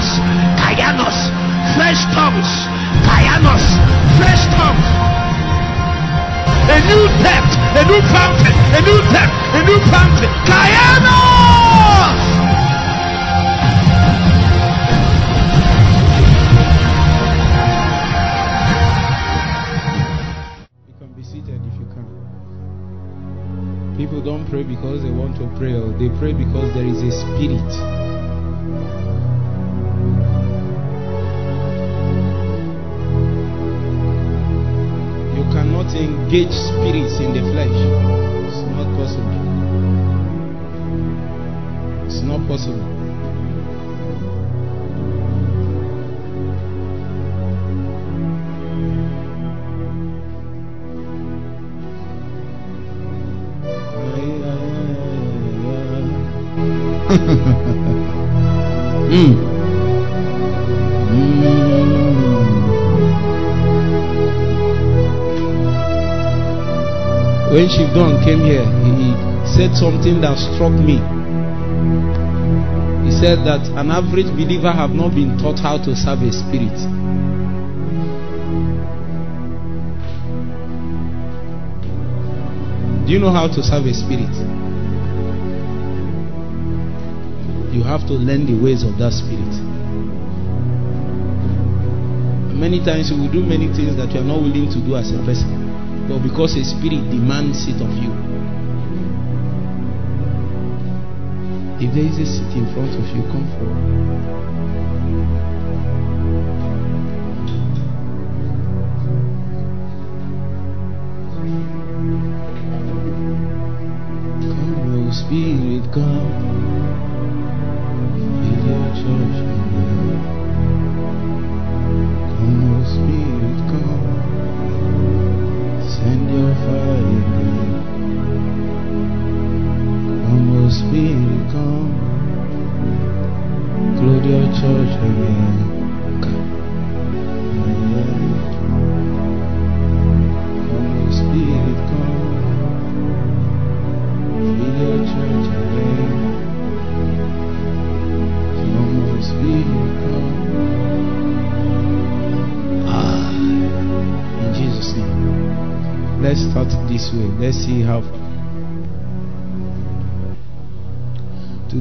Kayanos, Kayanos, fresh tongues, Kayanos, fresh tongues. A new depth, a new fountain, a new depth, a new fountain. Kayanos! You can be seated if you can. People don't pray because they want to pray, they pray because there is a spirit. Engage spirits in the flesh. It's not possible. It's not possible. Mm. When Shivdon came here, he said something that struck me. He said that an average believer have not been taught how to serve a spirit. Do you know how to serve a spirit? You have to learn the ways of that spirit. Many times you will do many things that you are not willing to do as a person, but because a spirit demands it of you. If there is a seat in front of you, come forward.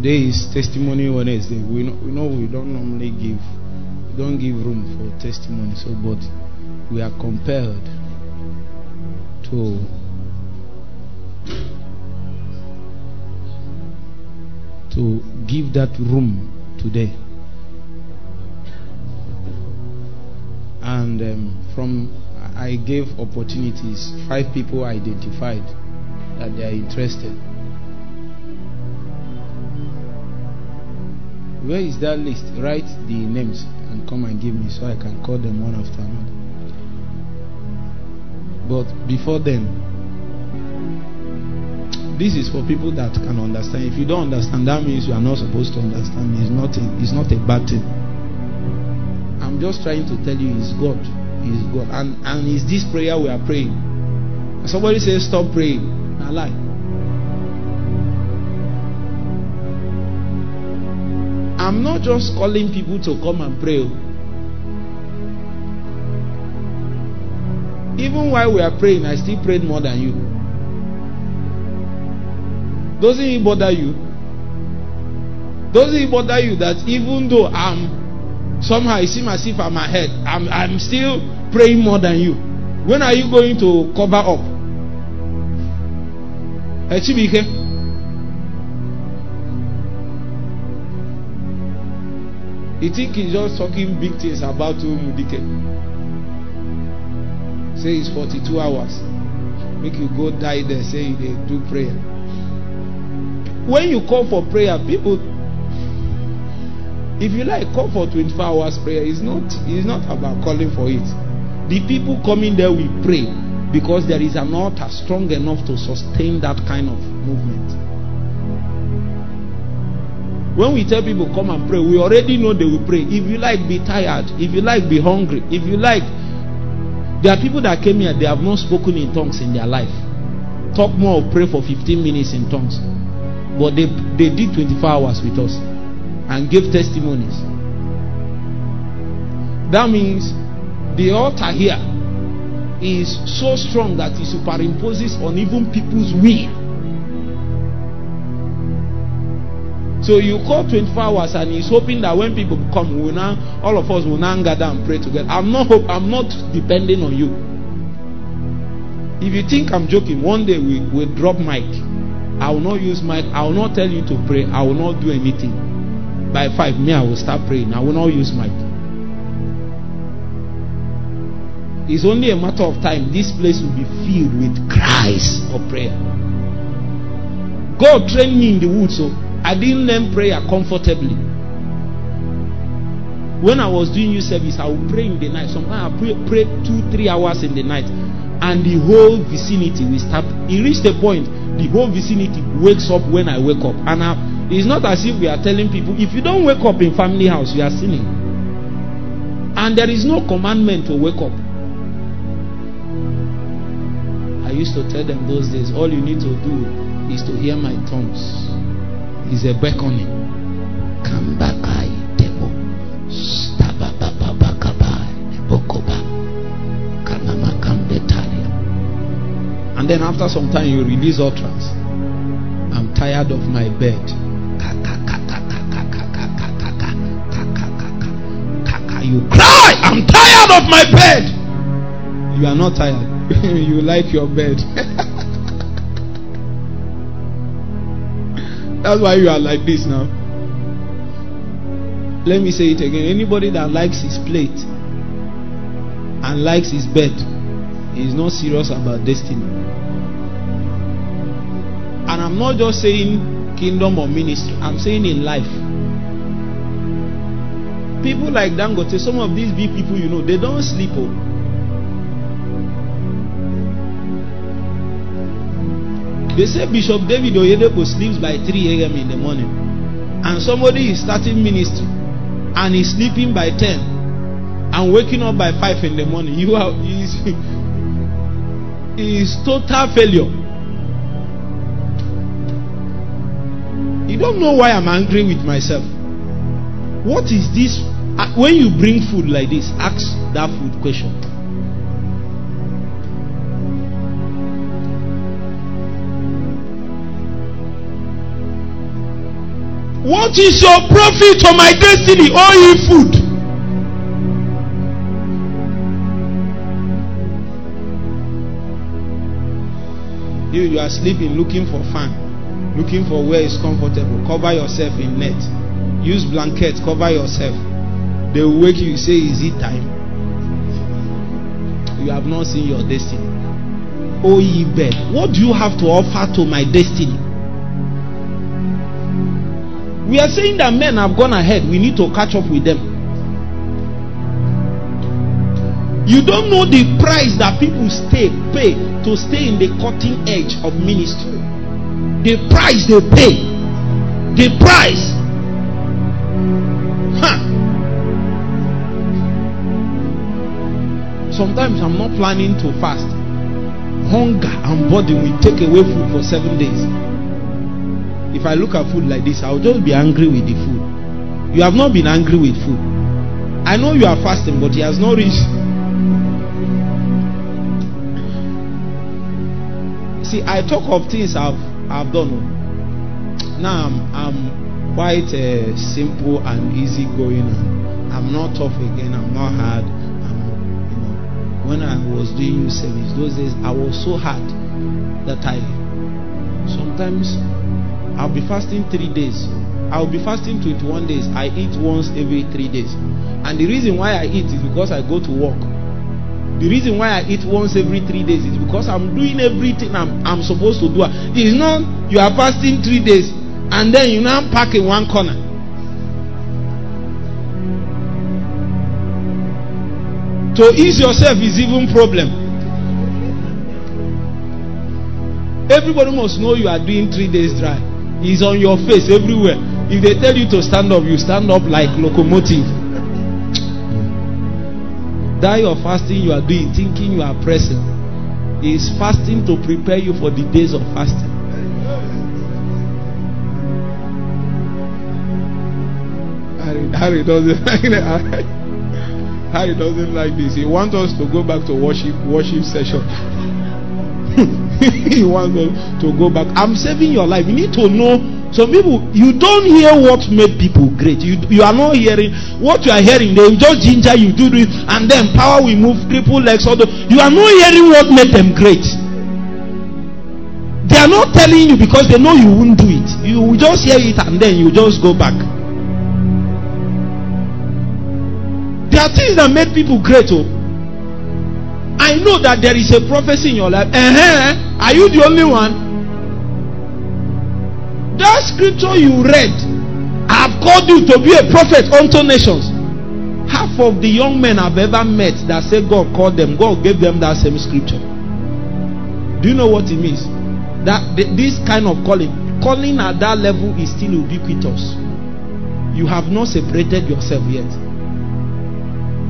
Today is Testimony Wednesday. We know, we know we don't normally give, we don't give room for testimony. So, but we are compelled to to give that room today. And um, from I gave opportunities. Five people identified that they are interested. Where is that list? Write the names and come and give me so I can call them one after another. But before then, this is for people that can understand. If you don't understand, that means you are not supposed to understand. It's not a, it's not a bad thing. I'm just trying to tell you, it's God. It's God. And and it's this prayer we are praying. Somebody says, Stop praying. I lie. I'm not just calling people to come and pray. Even while we are praying, I still prayed more than you. Doesn't it bother you? Doesn't it bother you that even though I'm somehow it seems as if I'm ahead, I'm, I'm still praying more than you? When are you going to cover up? Echibike? You think he's just talking big things about Umudike? Say it's 42 hours. Make you go die there, say they do prayer. When you call for prayer, people, if you like, call for 24 hours prayer. It's not, it's not about calling for it. The people coming there will pray because there is an altar strong enough to sustain that kind of movement. When we tell people come and pray, we already know they will pray. If you like, be tired. If you like, be hungry. If you like, there are people that came here, they have not spoken in tongues in their life. Talk more or pray for 15 minutes in tongues. But they, they did 24 hours with us and gave testimonies. That means the altar here is so strong that it superimposes on even people's will. So you call 24 hours and he's hoping that when people come, we will now all of us will now gather and pray together. I'm not hope, I'm not depending on you. If you think I'm joking, one day we will drop mic. I will not use mic. I will not tell you to pray. I will not do anything. By five, me, I will start praying. I will not use mic. It's only a matter of time. This place will be filled with cries of prayer. God trained me in the woods, so I didn't learn prayer comfortably. When I was doing youth service, I would pray in the night. Sometimes I pray, pray two, three hours in the night, and the whole vicinity will start. It reached a point the whole vicinity wakes up when I wake up. And I, it's not as if we are telling people, if you don't wake up in family house, you are sinning. And there is no commandment to wake up. I used to tell them those days, all you need to do is to hear my tongues. Is a beckoning. Come back, I debo. And then after some time, you release utterance. I'm tired of my bed. You cry, I'm tired of my bed. You are not tired. you like your bed. That's why you are like this now. Let me say it again. Anybody that likes his plate and likes his bed is not serious about destiny. And I'm not just saying kingdom or ministry, I'm saying in life. People like Dangote, some of these big people, you know, they don't sleep. Oh. They say Bishop David Oyedepo sleeps by 3 a.m. in the morning. And somebody is starting ministry and is sleeping by 10 and waking up by 5 in the morning. You are is total failure. You don't know why I'm angry with myself. What is this? When you bring food like this, ask that food question. What is your profit for my destiny? All ye food. You, you are sleeping looking for fan, looking for where it's comfortable. Cover yourself in net. Use blanket, cover yourself. They will wake you, say, Is it time? You have not seen your destiny. Oh, ye bed, what do you have to offer to my destiny? We are saying that men have gone ahead. We need to catch up with them. You don't know the price that people stay pay to stay in the cutting edge of ministry. The price they pay. The price. Huh. Sometimes I'm not planning to fast. Hunger and body will take away food for seven days. If I look at food like this, I'll just be angry with the food. You have not been angry with food. I know you are fasting, but he has not reached. See, I talk of things I've I've done. Now I'm, I'm quite uh, simple and easy going. I'm not tough again. I'm not hard. I'm, you know, when I was doing service those days, I was so hard that I sometimes I'll be fasting three days. I'll be fasting 21 days. I eat once every three days. And the reason why I eat is because I go to work. The reason why I eat once every three days is because I'm doing everything I'm, I'm supposed to do. It's not you are fasting three days and then you now park in one corner. To ease yourself is even problem. Everybody must know you are doing three days dry is on your face everywhere. If they tell you to stand up, you stand up like locomotive. That your fasting you are doing, thinking you are pressing, is fasting to prepare you for the days of fasting. Harry, Harry does it. Harry doesn't like this. He wants us to go back to worship worship session. he wants us to go back. I'm saving your life. You need to know some people you don't hear what made people great. You you are not hearing what you are hearing. They just ginger you do this, and then power will move, cripple legs. All you are not hearing what made them great. They are not telling you because they know you won't do it. You will just hear it and then you just go back. There are things that made people great. Oh. I know that there is a prophecy in your life. Uh-huh. Are you the only one? That scripture you read, I have called you to be a prophet unto nations. Half of the young men I've ever met that say God called them, God gave them that same scripture. Do you know what it means? That this kind of calling, calling at that level is still ubiquitous. You have not separated yourself yet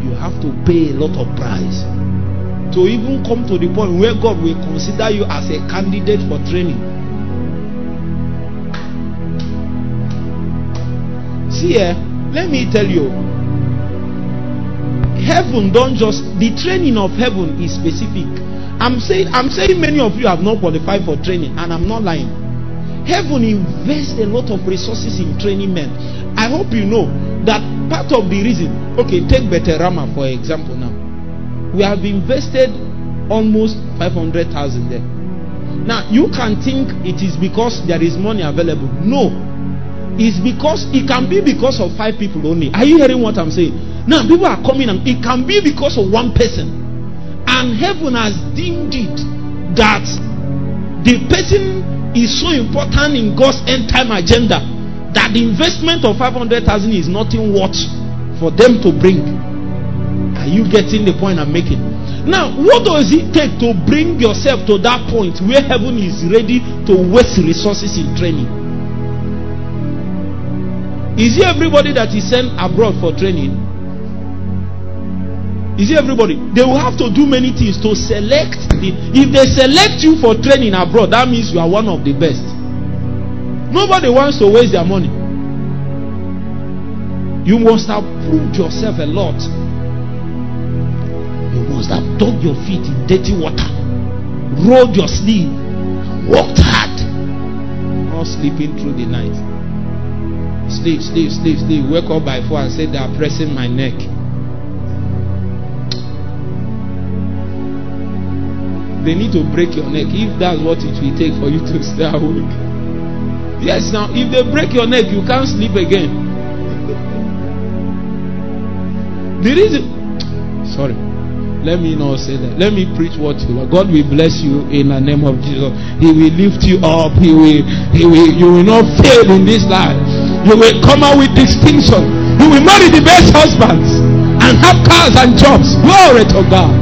you have to pay a lot of price to even come to the point where God will consider you as a candidate for training. See here, eh, let me tell you. Heaven don't just the training of heaven is specific. I'm saying I'm saying many of you have not qualified for training, and I'm not lying. Heaven invests a lot of resources in training men. I hope you know that part of the reason, okay, take Beterama for example now. We have invested almost 500,000 there. Now, you can think it is because there is money available. No. It's because it can be because of five people only. Are you hearing what I'm saying? Now, people are coming and it can be because of one person. And heaven has deemed it that the person is so important in God's end time agenda that the investment of 500,000 is nothing worth for them to bring. You getting the point I'm making? Now, what does it take to bring yourself to that point where heaven is ready to waste resources in training? Is it everybody that is sent abroad for training? Is it everybody? They will have to do many things to select the. If they select you for training abroad, that means you are one of the best. Nobody wants to waste their money. You must have proved yourself a lot. You must have dug your feet in dirty water, rolled your sleeve, worked hard, not sleeping through the night. Sleep, sleep, sleep, sleep. Wake up by four and say they are pressing my neck. They need to break your neck if that's what it will take for you to stay awake. Yes, now if they break your neck, you can't sleep again. The reason, sorry, let me not say that. Let me preach what you love. God will bless you in the name of Jesus. He will lift you up. He will, he will, you will not fail in this life. You will come out with distinction. You will marry the best husbands and have cars and jobs. Glory to God.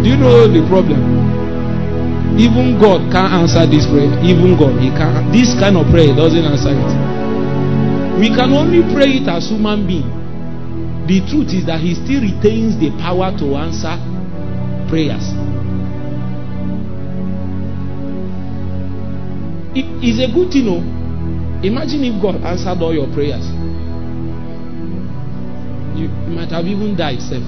Do you know the problem? Even God can't answer this prayer. Even God, He can't. This kind of prayer doesn't answer it. We can only pray it as human being. The truth is that He still retains the power to answer prayers. It is a good thing, no? Imagine if God answered all your prayers. You, you might have even died, self.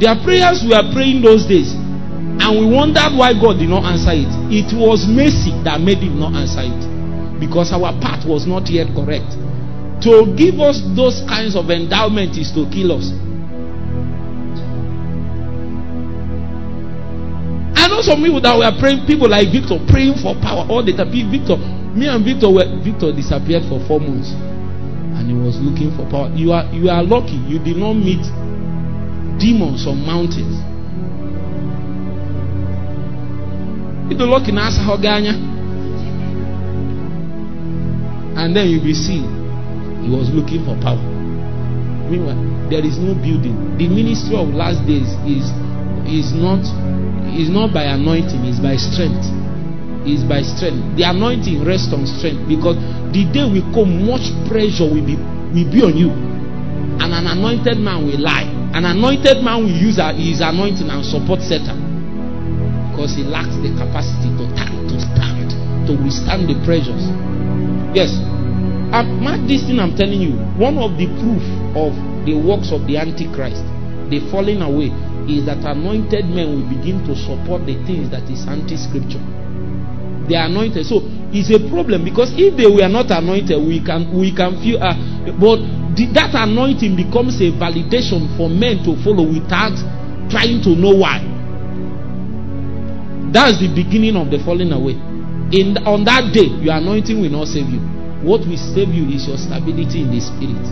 There are prayers we are praying those days and we wondered why God did not answer it. It was mercy that made him not answer it. Because our path was not yet correct. To give us those kinds of endowment is to kill us. I know some people that were praying, people like Victor, praying for power all the time. Victor, me and Victor were Victor disappeared for four months. And he was looking for power. You are you are lucky you did not meet demons on mountains. Idoloki na-asa ha anya. And then you will see he was looking for power. Meanwhile, there is no building. The ministry of last days is is not is not by anointing, is by strength. Is by strength. The anointing rests on strength because the day will come, much pressure will be will be on you. And an anointed man will lie. An anointed man will use his anointing and support Satan because he lacks the capacity to to stand, to withstand the pressures. Yes. Mark this thing I'm telling you. One of the proof of the works of the Antichrist, the falling away, is that anointed men will begin to support the things that is anti-scripture. They are anointed. So it's a problem because if they were not anointed, we can we can feel uh, but the, that anointing becomes a validation for men to follow without trying to know why. That's the beginning of the falling away. In on that day, your anointing will not save you. What will save you is your stability in the spirit.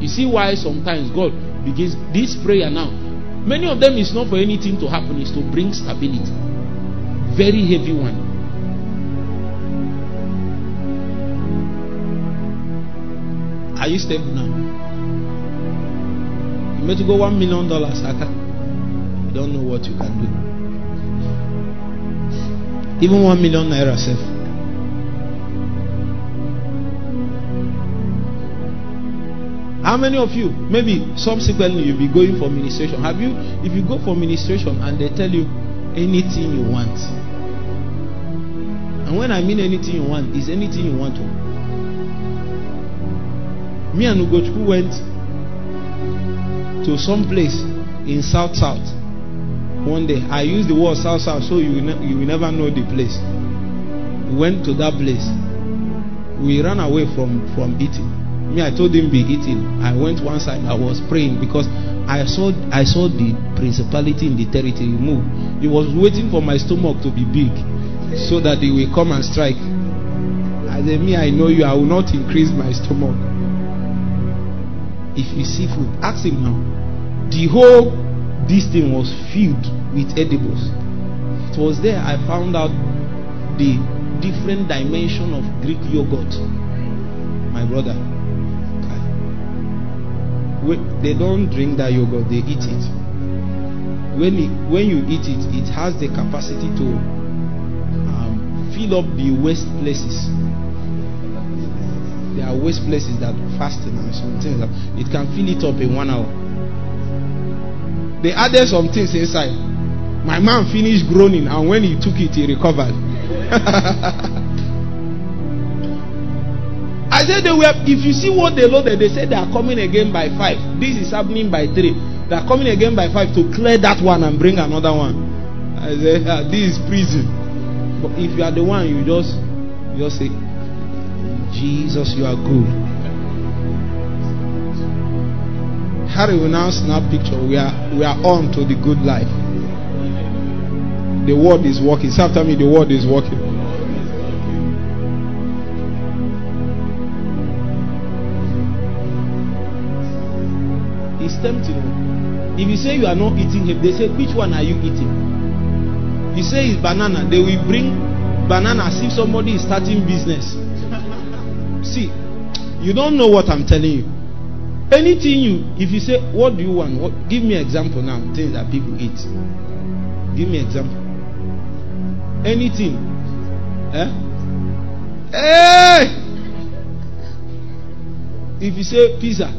You see why sometimes God begins this prayer now. Many of them is not for anything to happen, is to bring stability. Very heavy one. Are you stable now? You made to go one million dollars, Aka. You don't know what you can do. Even one million naira self. How many of you, maybe subsequently, you'll be going for ministration? Have you, if you go for ministration and they tell you anything you want, and when I mean anything you want, is anything you want to. Me and Ugochukwu went to some place in South South one day. I used the word South South so you ne- you will never know the place. We went to that place. We ran away from, from eating. Me, I told him be eating. I went one side. I was praying because I saw I saw the principality in the territory move. He was waiting for my stomach to be big so that he will come and strike. I said, Me, I know you. I will not increase my stomach. If you see food, ask him now. The whole this thing was filled with edibles. It was there I found out the different dimension of Greek yogurt. My brother. They don't drink that yogurt, they eat it. When, it, when you eat it, it has the capacity to um, fill up the waste places. There are waste places that fasting and some things that it can fill it up in one hour. They added some things inside. My man finished groaning, and when he took it, he recovered. I said they were. If you see what they loaded, they said they are coming again by five. This is happening by three. They are coming again by five to clear that one and bring another one. I said, ah, this is prison. But if you are the one, you just, you just say, Jesus, you are good. Harry will now snap picture. We are we are on to the good life. The word is working. Say after me, the word is working. It's tempting. If you say you are not eating him, they say, which one are you eating? You say it's banana, they will bring banana as if somebody is starting business. See, you don't know what I'm telling you. Anything you, if you say, what do you want? What, give me example now. Things that people eat. Give me example. Anything. Eh? Hey! If you say pizza,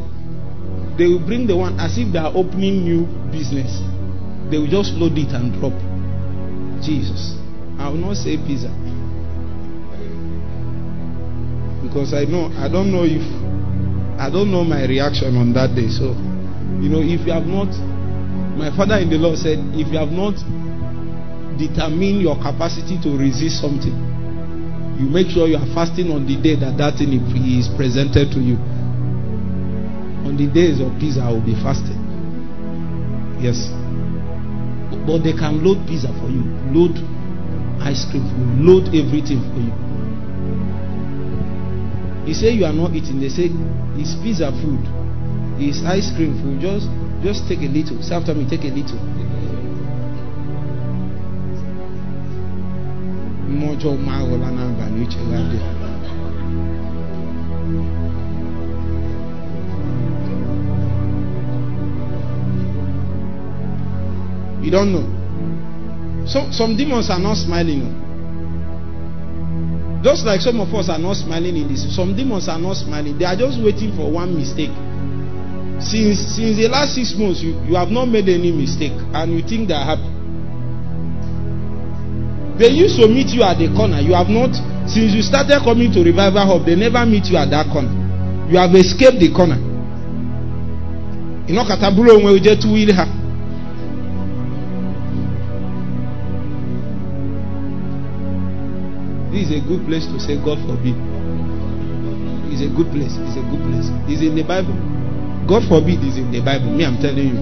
they will bring the one as if they are opening new business. They will just load it and drop. Jesus. I will not say pizza. Because I know I don't know if I don't know my reaction on that day. So, you know, if you have not, my father in the Lord said, if you have not determined your capacity to resist something, you make sure you are fasting on the day that that thing is presented to you. On the days of pizza, I will be fasting. Yes. But they can load pizza for you, load ice cream for you, load everything for you. You say you are not eating. They say it's pizza food, it's ice cream food. Just just take a little. Say after me, take a little. You don't know. So some demons are not smiling. Just like some of us are not smiling in this, some demons are not smiling. They are just waiting for one mistake. Since since the last six months, you, you have not made any mistake, and you think they are happy. They used to meet you at the corner. You have not Since you started coming to Revival Hub, they never meet you at that corner. You have escaped the corner. You know, Kataburo when we just This is a good place to say God forbid. It's a good place. It's a good place. It's in the Bible. God forbid is in the Bible. Me, I'm telling you.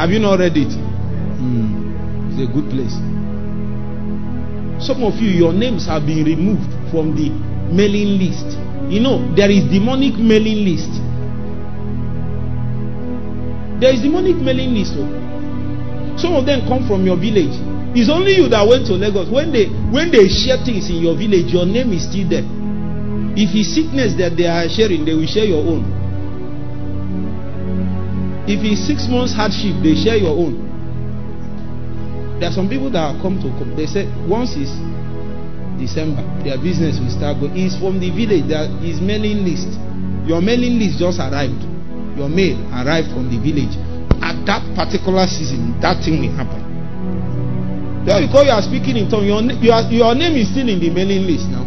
Have you not read it? Mm. It's a good place. Some of you, your names have been removed from the mailing list. You know, there is demonic mailing list. There is demonic mailing list. Oh. Some of them come from your village. It's only you that went to Lagos. When they when they share things in your village, your name is still there. If it's sickness that they are sharing, they will share your own. If it's six months hardship, they share your own. There are some people that have come to come. They say once is December, their business will start going. It's from the village. There is mailing list. Your mailing list just arrived. Your mail arrived from the village. At that particular season, that thing will happen. Then because you are speaking in tongue, your, your, your name is still in the mailing list now.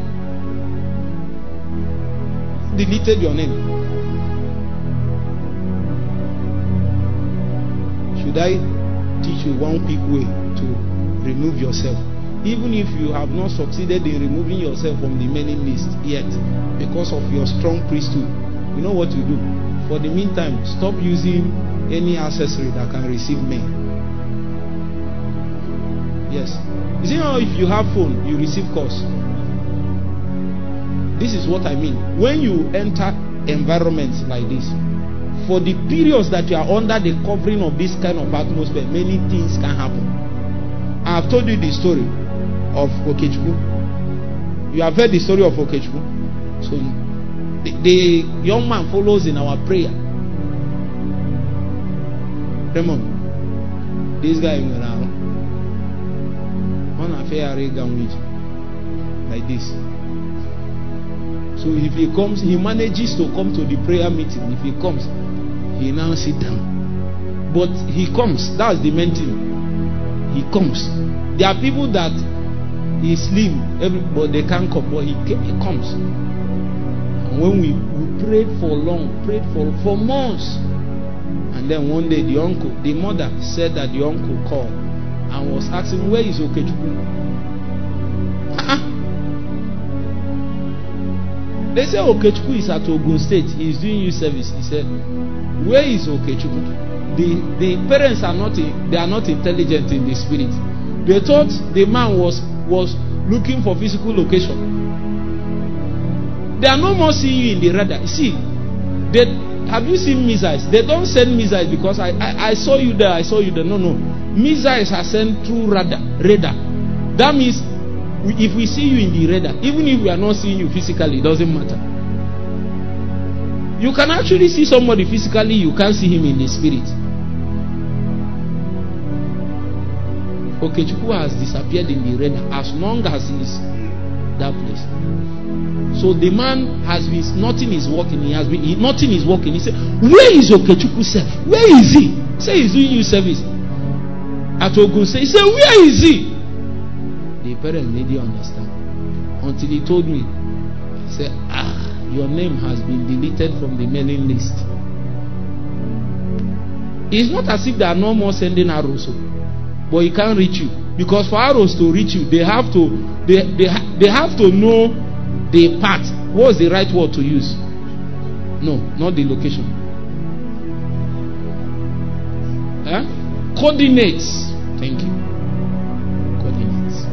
Deleted your name. Should I teach you one quick way to remove yourself? Even if you have not succeeded in removing yourself from the mailing list yet because of your strong priesthood, you know what to do. For the meantime, stop using any accessory that can receive mail. Yes. You see how if you have phone, you receive calls. This is what I mean. When you enter environments like this, for the periods that you are under the covering of this kind of atmosphere, many things can happen. I have told you the story of Okechukwu. You have heard the story of Okechukwu. So the, the young man follows in our prayer. Raymond, this guy went out. On a fair like this. So if he comes, he manages to come to the prayer meeting. If he comes, he now sit down. But he comes. That's the main thing. He comes. There are people that he slim, everybody they can't come, but he, he comes. And when we, we prayed for long, prayed for for months, and then one day the uncle, the mother said that the uncle called and was asking, Where is Okechukwu? Uh-uh. They say Okechukwu is at Ogun State. He is doing you service. He said, Where is Okechukwu? The, the parents are not they are not intelligent in the spirit. They thought the man was was looking for physical location. They are no more seeing you in the radar. See, they have you seen missiles? They don't send missiles because I, I, I saw you there, I saw you there. No, no. Missiles are sent through radar. radar. That means if we see you in the radar, even if we are not seeing you physically, it doesn't matter. You can actually see somebody physically, you can't see him in the spirit. Okechukwu has disappeared in the radar as long as he is that place. So the man has been nothing is working. He has been he, nothing is working. He said, Where is Okechukwu self? Where is he? Say he's doing you service. At Ogun say, he said, Where is he? The parent didn't understand. Until he told me, he said, Ah, your name has been deleted from the mailing list. It's not as if there are no more sending arrows, but he can't reach you. Because for arrows to reach you, they have to they, they, they have to know the path. What's the right word to use? No, not the location. Huh? Coordinates. Thank you. Coordinates.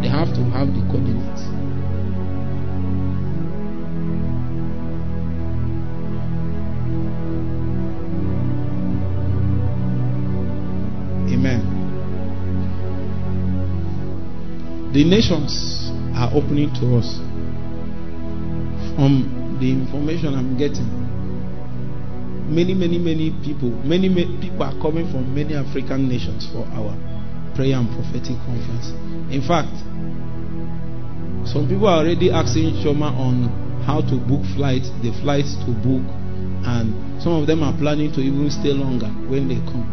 They have to have the coordinates. Amen. The nations are opening to us from the information I'm getting. Many, many, many people, many, many people are coming from many African nations for our prayer and prophetic conference. In fact, some people are already asking Shoma on how to book flights, the flights to book, and some of them are planning to even stay longer when they come.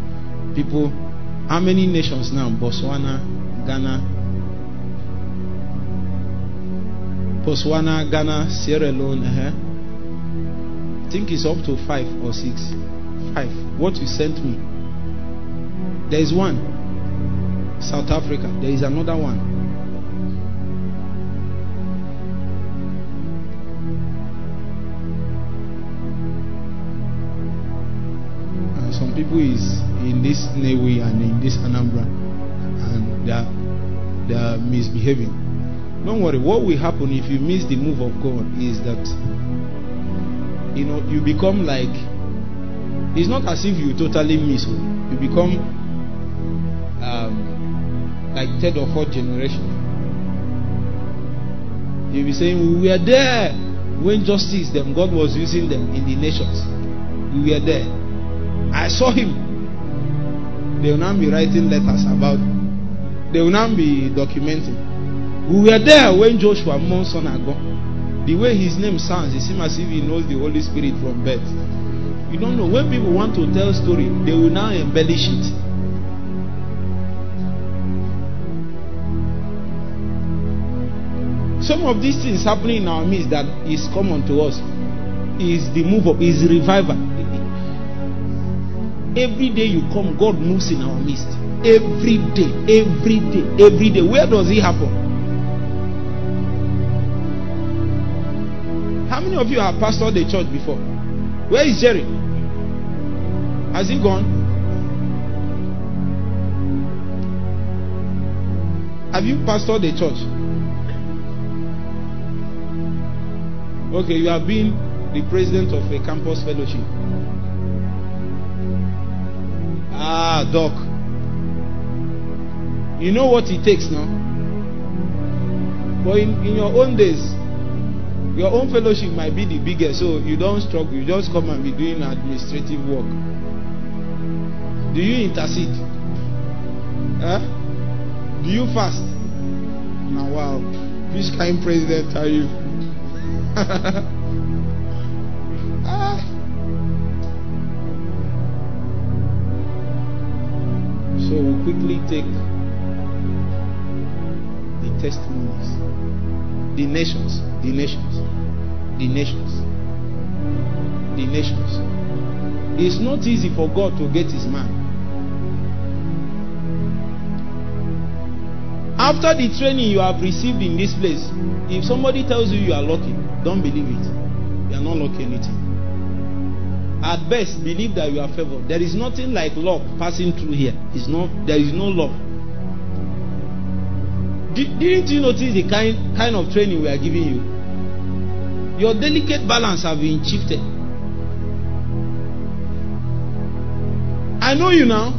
People, how many nations now? Botswana, Ghana, Botswana, Ghana, Sierra Leone. Uh-huh. Think it's up to five or six. Five. What you sent me. There is one. South Africa. There is another one. And some people is in this Nnewi and in this Anambra and they are, they are misbehaving. Don't worry. What will happen if you miss the move of God is that you know you become like it's not as if you totally miss oh. you become um, like third or fourth generation. You'll be saying we were there when justice them god was using them in the nations. We were there. I saw him. They now be writing letters about will now be documenting. We were there when joshua monson ago the way his name sounds, it seems as if he knows the Holy Spirit from birth. You don't know. When people want to tell story, they will now embellish it. Some of these things happening in our midst that is common to us is the move of is revival. Every day you come, God moves in our midst. Every day, every day, every day. Where does it happen? Many of you have pastored the church before? Where is Jerry? Has he gone? Have you pastored the church? Okay, you have been the president of a campus fellowship. Ah, doc. You know what it takes now? But in, in your own days, your own fellowship might be the biggest, so you don't struggle. You just come and be doing administrative work. Do you intercede? Huh? Do you fast? Now, wow. Which kind president are you? ah. So we'll quickly take the testimonies. The nations, the nations, the nations, the nations. It's not easy for God to get his man. After the training you have received in this place, if somebody tells you you are lucky, don't believe it. You are not lucky anything. At best, believe that you are favored. There is nothing like luck passing through here. It's not. There is no luck. Didn't you notice the kind kind of training we are giving you? Your delicate balance have been shifted. I know you now.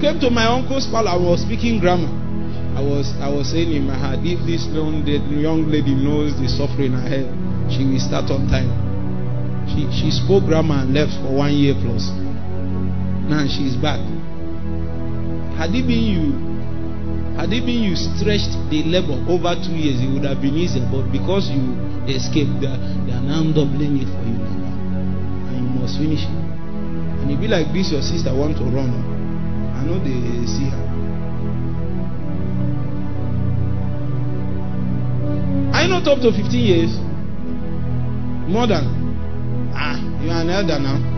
Came to my uncle's palace. I was speaking grammar. I was I was saying in my heart, if this young, young lady knows the suffering ahead, she will start on time. She she spoke grammar and left for one year plus. Now she's back. Had it been you, had it been you stretched the labor over two years, it would have been easier. But because you escaped, they are, now doubling it for you and you must finish it. And it be like this, your sister want to run. I know they see her. You not up to 15 years? More than. Ah, you are an elder now.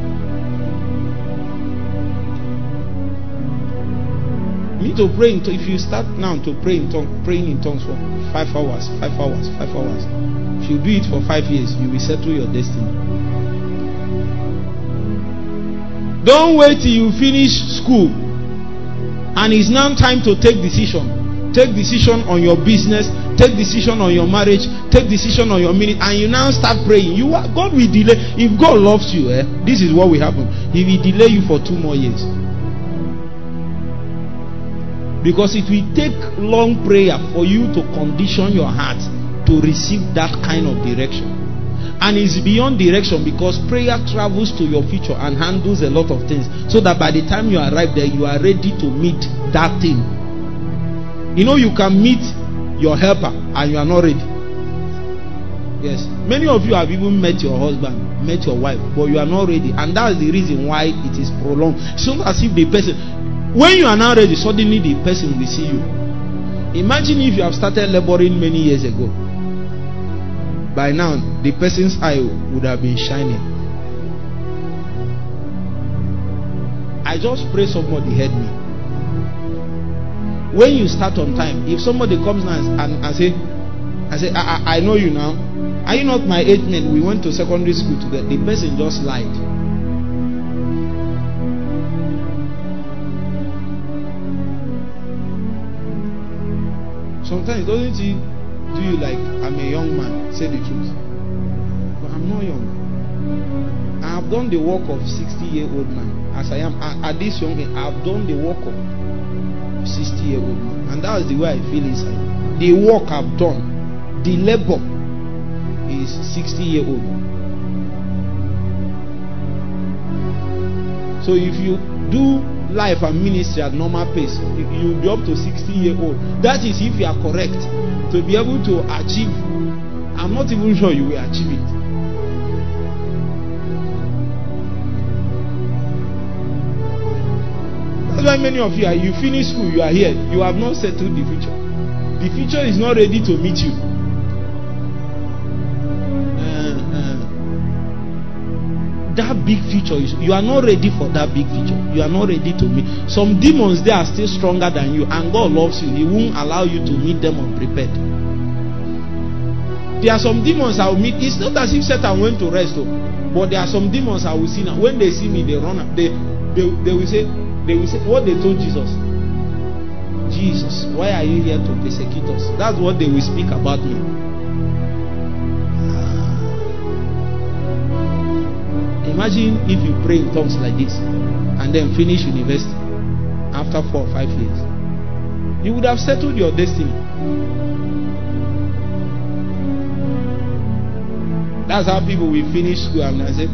You need to pray in. If you start now to pray in tongues, praying in tongues for five hours, five hours, five hours. If you do it for five years, you will settle your destiny. Don't wait till you finish school. And it's now time to take decision. Take decision on your business. Take decision on your marriage. Take decision on your minute. And you now start praying. You are, God will delay. If God loves you, eh, this is what will happen. He will delay you for two more years. Because it will take long prayer for you to condition your heart to receive that kind of direction. And it's beyond direction because prayer travels to your future and handles a lot of things. So that by the time you arrive there, you are ready to meet that thing. You know, you can meet your helper and you are not ready. Yes. Many of you have even met your husband, met your wife, but you are not ready. And that's the reason why it is prolonged. So as if the person When you are now ready, suddenly the person will see you. Imagine if you have started laboring many years ago. By now, the person's eye would have been shining. I just pray somebody heard me. When you start on time, if somebody comes now and, and say, I say, I, I, I know you now. Are you not my age mate? We went to secondary school together. The person just lied. Sometimes doesn't he do you like I'm a young man? Say the truth. But I'm not young. I have done the work of 60 year old man as I am at this young age. I have done the work of 60 year old man, and that's the way I feel inside. The work I've done, the labor is 60 year old. So if you do life and ministry at normal pace, you'll be up to 60 year old. That is if you are correct to be able to achieve. I'm not even sure you will achieve it. That's why many of you are you finish school, you are here, you have not settled the future. The future is not ready to meet you. That big future you are not ready for that big future. You are not ready to meet. Some demons they are still stronger than you and god loves you. He won't allow you to meet them unprepared. There are some demons i will meet. It's not as if satan went to rest though. But there are some demons i will see now. When they see me they run they they, they will say they will say what they told jesus. Jesus why are you here to persecute us? That's what they will speak about me Imagine if you pray in tongues like this and then finish university after four or five years. You would have settled your destiny. That's how people will finish school and I say.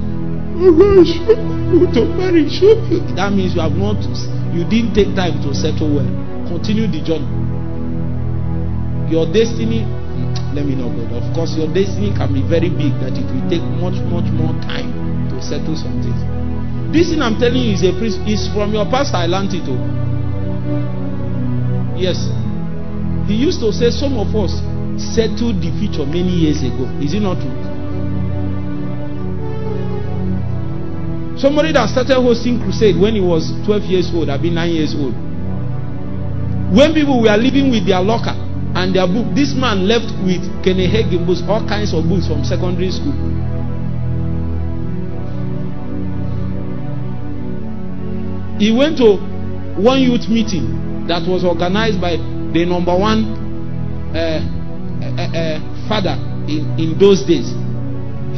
That means you have not, you didn't take time to settle well. Continue the journey. Your destiny, hmm, let me know, God. Of course, your destiny can be very big that it will take much, much more time settle some things. This thing I'm telling you is a is from your pastor. I learned it. Oh. Yes. He used to say some of us settled the future many years ago. Is it not true? Somebody that started hosting crusade when he was 12 years old, I've been 9 years old. When people were living with their locker and their book, this man left with Kenny Hagin books, all kinds of books from secondary school. He went to one youth meeting that was organized by the number one uh, uh, uh, father in, in those days.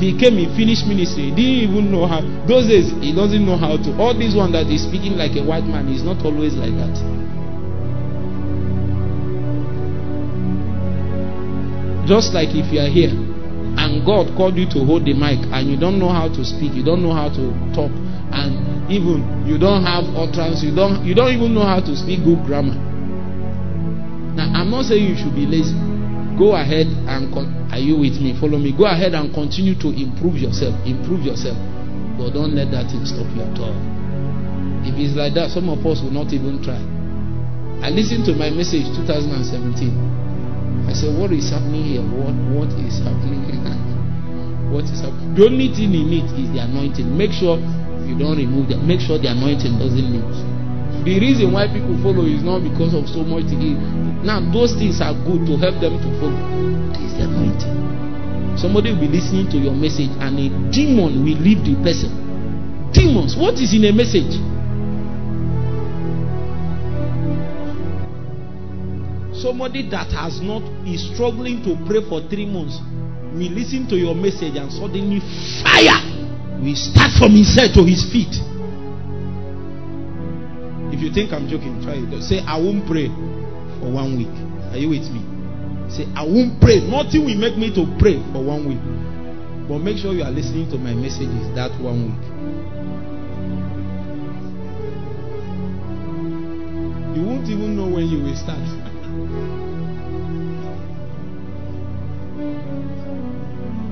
He came, he finished ministry. He didn't even know how. Those days, he doesn't know how to. All this one that is speaking like a white man is not always like that. Just like if you are here and God called you to hold the mic and you don't know how to speak, you don't know how to talk, even you don't have utterance, you don't you don't even know how to speak good grammar. Now I'm not saying you should be lazy. Go ahead and con- are you with me? Follow me. Go ahead and continue to improve yourself. Improve yourself. But don't let that thing stop you at all. If it's like that, some of us will not even try. I listened to my message 2017. I said, What is happening here? What what is happening here? what is happening? The only thing in it is the anointing. Make sure you don't remove them. Make sure the anointing doesn't leave. The reason why people follow is not because of so much. Now, those things are good to help them to follow. It is the anointing. Somebody will be listening to your message and a demon will leave the person. Demons. What is in a message? Somebody that has not is struggling to pray for three months will listen to your message and suddenly fire we start from his head to his feet. If you think I'm joking, try it. Say, I won't pray for one week. Are you with me? Say, I won't pray. Nothing will make me to pray for one week. But make sure you are listening to my messages that one week. You won't even know when you will start.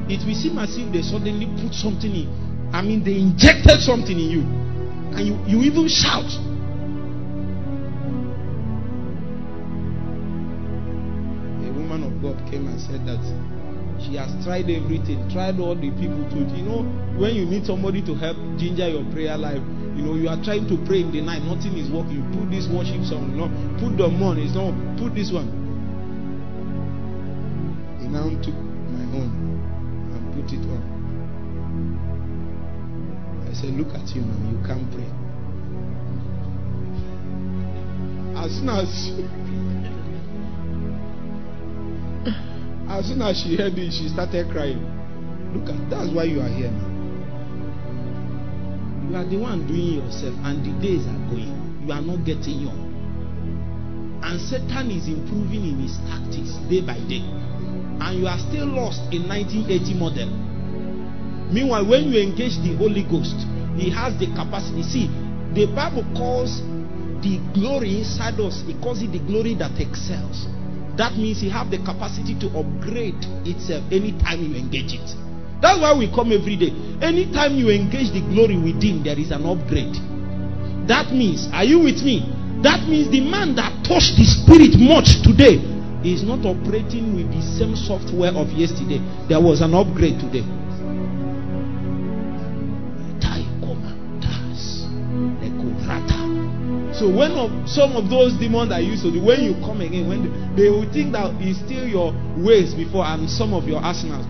it will seem as if they suddenly put something in I mean, they injected something in you, and you, you even shout. A woman of God came and said that she has tried everything, tried all the people to You know, when you need somebody to help ginger your prayer life, you know, you are trying to pray in the night, nothing is working. You put this worship song, you no, know, put the on, it's not, put this one. He now took said, Look at you now, you can't pray. As soon as as soon as she heard it, she started crying. Look at that's why you are here now. You are the one doing yourself, and the days are going. You are not getting young. And Satan is improving in his tactics day by day. And you are still lost in 1980 model. Meanwhile, when you engage the Holy Ghost, he has the capacity. See, the Bible calls the glory inside us, it calls it the glory that excels. That means you have the capacity to upgrade itself anytime you engage it. That's why we come every day. Anytime you engage the glory within, there is an upgrade. That means, are you with me? That means the man that touched the spirit much today is not operating with the same software of yesterday. There was an upgrade today. So when of, some of those demons that used to do, when you come again, when they, they will think that it's still your ways before and some of your arsenals.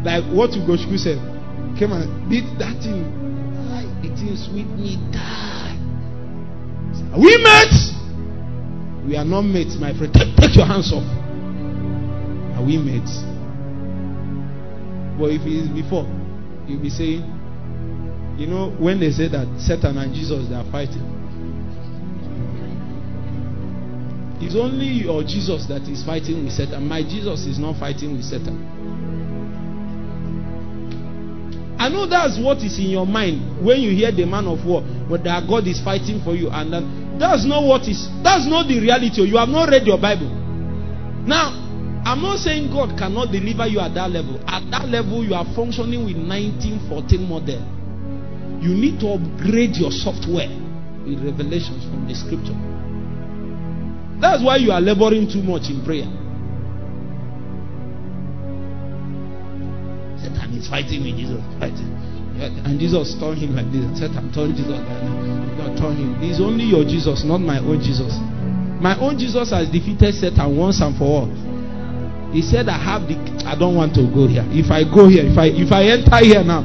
Like what Ugochukwu said, came and did that thing. The thing sweet me die. Are we mates? We are not mates, my friend. Take, take your hands off. Are we mates? But if it is before, you'll be saying, you know, when they say that Satan and Jesus they are fighting. It's only your Jesus that is fighting with Satan. My Jesus is not fighting with Satan. I know that's what is in your mind when you hear the man of war, but that God is fighting for you, and that, that's not what is. That's not the reality. You have not read your Bible. Now, I'm not saying God cannot deliver you at that level. At that level, you are functioning with 1914 model. You need to upgrade your software with revelations from the scripture. That's why you are laboring too much in prayer. Satan is fighting with Jesus. Fighting. And Jesus turned him like this. Satan turned Jesus like that. Turned him. It's only your Jesus, not my own Jesus. My own Jesus has defeated Satan once and for all. He said, I have the I don't want to go here. If I go here, if I if I enter here now,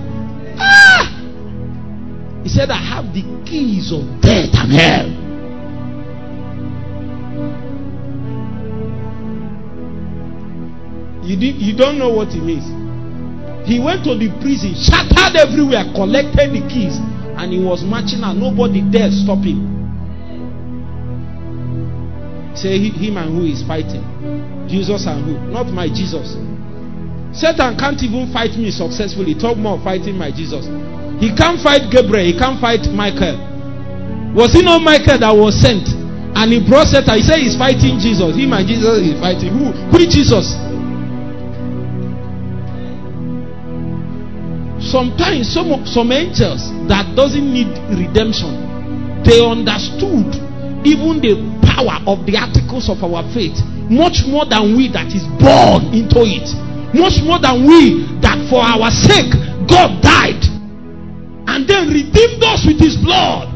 ah! He said, I have the keys of death and hell. You, you don't know what it means. He went to the prison, shattered everywhere, collected the keys, and he was marching and nobody dared stop him. Say him and who is fighting? Jesus and who? Not my Jesus. Satan can't even fight me successfully. Talk more fighting my Jesus. He can't fight Gabriel. He can't fight Michael. Was it not Michael that was sent? And he brought Satan. He said he's fighting Jesus. Him and Jesus is fighting. Who? Who is Jesus? Sometimes some some angels that doesn't need redemption they understood even the power of the articles of our faith much more than we that is born into it. Much more than we that for our sake god died and then redeemed us with his blood.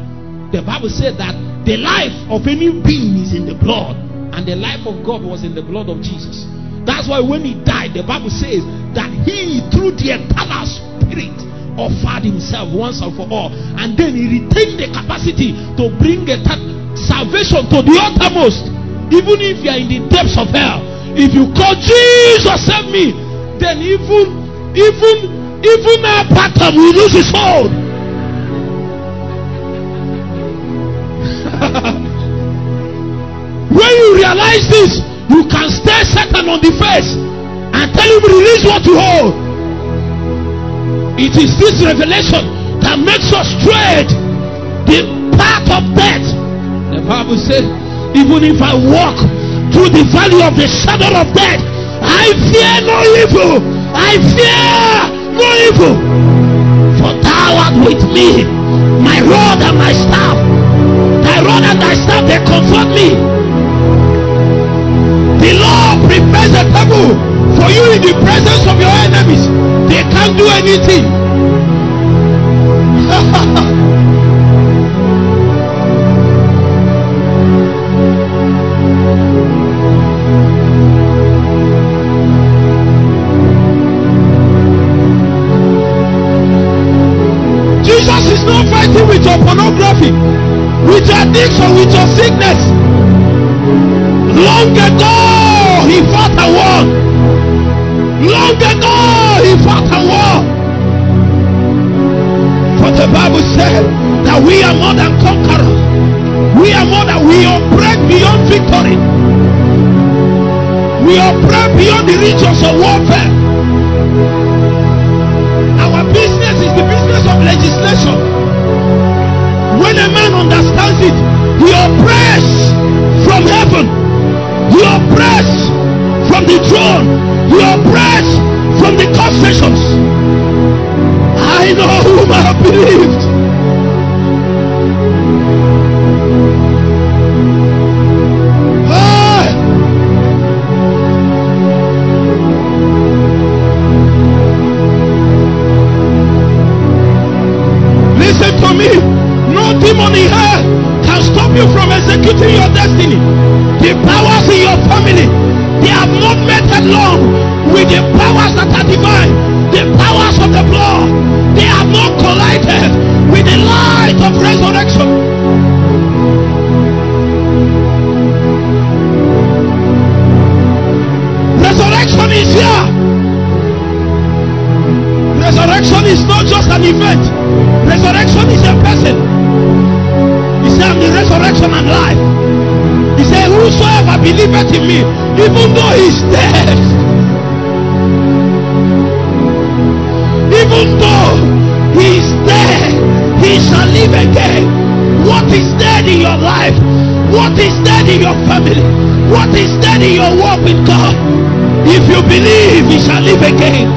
The bible said that the life of any being is in the blood and the life of god was in the blood of jesus. That's why when he died the bible says that he through the eternal Spirit offered himself once and for all, and then he retained the capacity to bring a salvation to the uttermost. Even if you are in the depths of hell, if you call Jesus, save me, then even even even our pattern will lose his hold. when you realize this, you can stare Satan on the face and tell him release what you hold. It is this revelation that makes us tread the path of death. The Bible said, even if I walk through the valley of the shadow of death, I fear no evil. I fear no evil. For thou art with me, my rod and my staff. Thy rod and thy staff, they comfort me. The Lord prepares a table for you in the presence of your enemies. They can't do anything. Jesus is not fighting with your pornography, with your addiction, with your sickness. Long ago, he fought a war. Long ago, he fought a war. For the Bible said that we are more than conquerors. We are more than we operate beyond victory. We operate beyond the regions of warfare. Our business is the business of legislation. When a man understands it, he operates from heaven. He operates from the throne. He operates from the concessions. I know whom I have believed. Again.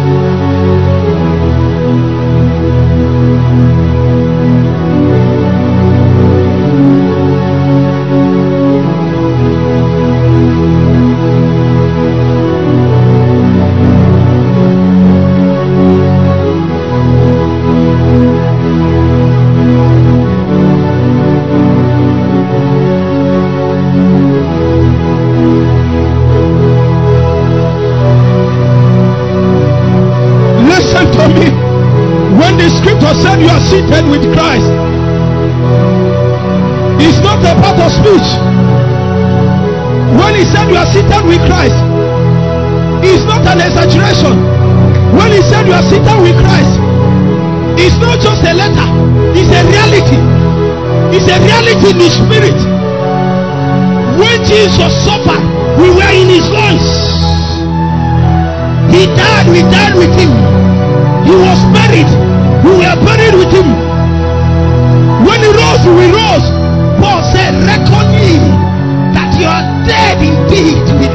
Reality in the spirit. When Jesus suffered, we were in his lungs. He died, we died with him. He was buried, we were buried with him. When he rose, we rose. Paul said, Reckon ye that you are dead indeed with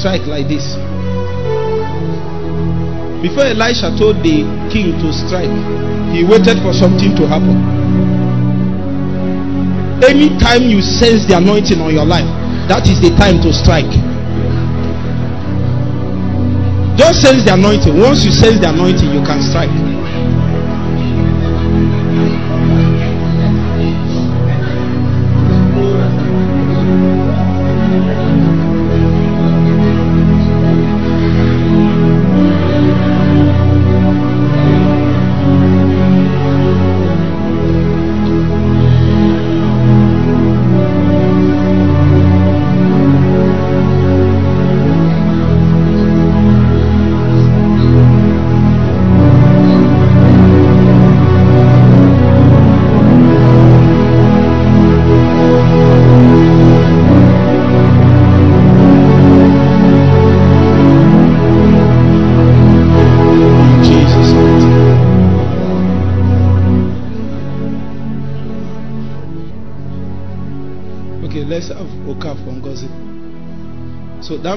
strike like this. Before Elisha told the king to strike, he waited for something to happen. Anytime you sense the anointing on your life, that is the time to strike. Just sense the anointing. Once you sense the anointing, you can strike.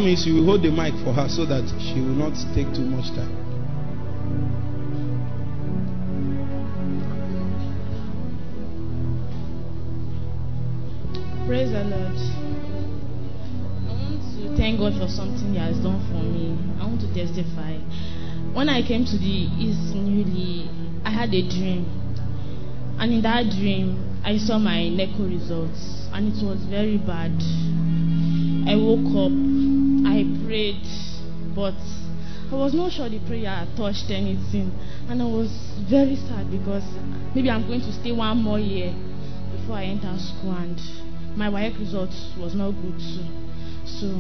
Means you will hold the mic for her so that she will not take too much time. Praise the Lord. I want to thank God for something He has done for me. I want to testify. When I came to the East newly, I had a dream. And in that dream, I saw my NECO results. And it was very bad. I woke up I prayed, but I was not sure the prayer touched anything. And I was very sad because maybe I'm going to stay one more year before I enter school, and my WAEC results was not good too. So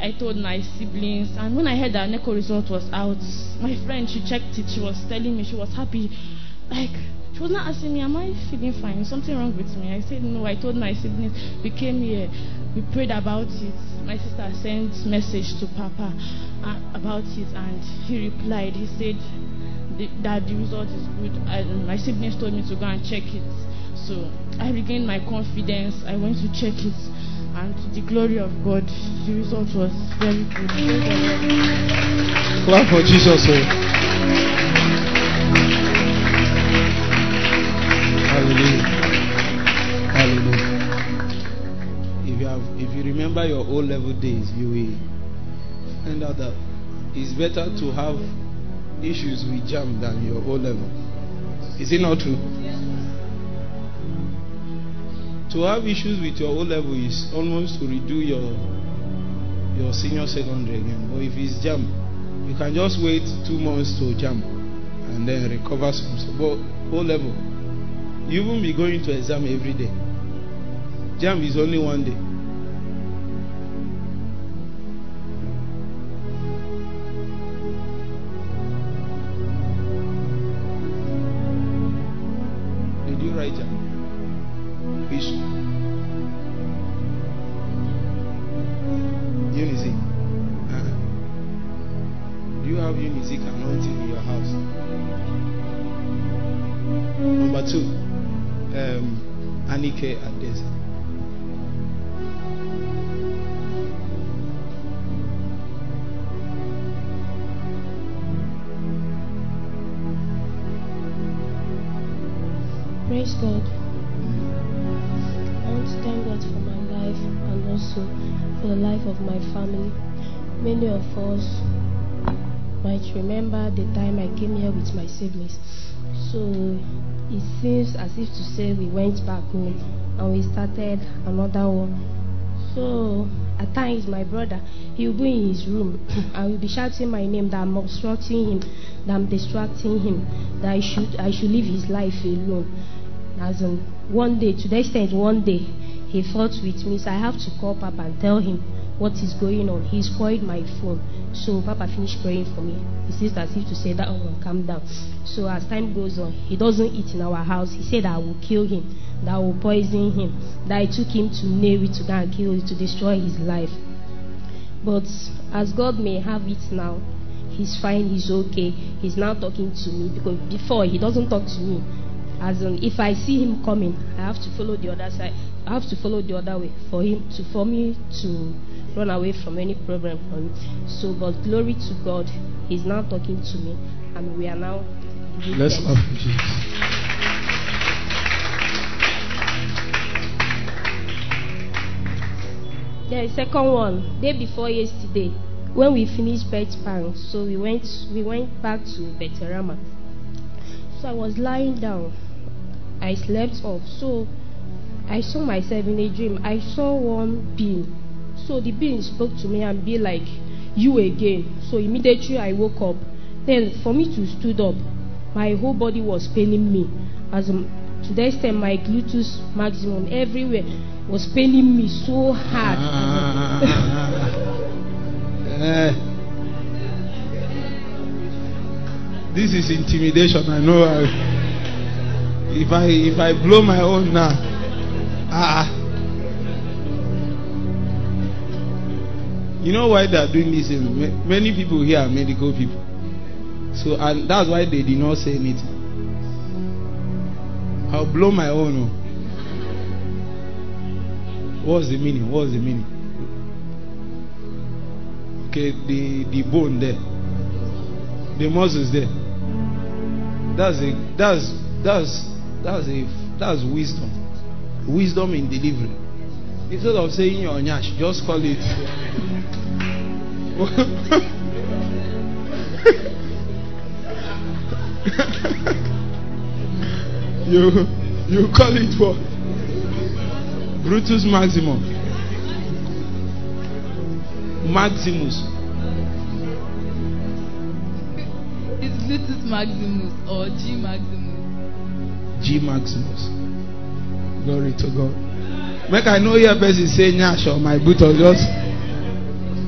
I told my siblings, and when I heard that NECO result was out, my friend she checked it. She was telling me she was happy, like she was not asking me, Am I feeling fine? Is something wrong with me? I said, No. I told my siblings, We came here, we prayed about it. My sister sent message to Papa uh, about it, and he replied. He said that the result is good. And my siblings told me to go and check it. So I regained my confidence. I went to check it, and to the glory of God, the result was very good. Clap for Jesus. Oh. Hallelujah. Hallelujah. Your O level days, you will find out that it's better to have issues with JAMB than your O level. Is it not true? To have issues with your O level is almost to redo your your senior secondary again. But if it's JAMB, you can just wait two months to JAMB and then recover some. But O level, you won't be going to exam every day. JAMB is only one day. Remember the time I came here with my siblings. So it seems as if to say we went back home and we started another one. So at times my brother he will be in his room and will be shouting my name that I'm obstructing him, that I'm distracting him, that I should I should live his life alone. As in one day, to the extent one day he fought with me, so I have to call up and tell him what is going on. He spoiled my phone. So Papa finished praying for me. He says as if to say that one calm down. So as time goes on, he doesn't eat in our house. He said I will kill him, that I will poison him, that I took him to Navy to go and kill him to destroy his life. But as God may have it now, he's fine, he's okay. He's now talking to me because before he doesn't talk to me. As in, if I see him coming, I have to follow the other side. I have to follow the other way for him to for me to run away from any problem from. So, but glory to God, he's now talking to me, and we are now. Let's for Jesus. The second one, day before yesterday, when we finished Beth Pang, so we went we went back to Beterama. So I was lying down. I slept off. So I saw myself in a dream. I saw one being. So the being spoke to me and be like, You again. So immediately I woke up. Then for me to stood up, my whole body was paining me. As to the extent my gluteus maximum everywhere was paining me so hard. Eh. this is intimidation. I know. I, if I if I blow my own now, ah. You know why they are doing this? Ma- Many people here are medical people, so and that's why they did not say anything. I'll blow my own. oh. What's the meaning? What's the meaning? Okay, the the bone there, the muscles there. That's a that's that's that's a that's wisdom, wisdom in delivery. Instead of saying your nyash, just call it. you you call it what? Brutus maximum. Maximus. It's Brutus Maximus or G Maximus. G Maximus. Glory to God. Make I know your person say Nyash or my boot or just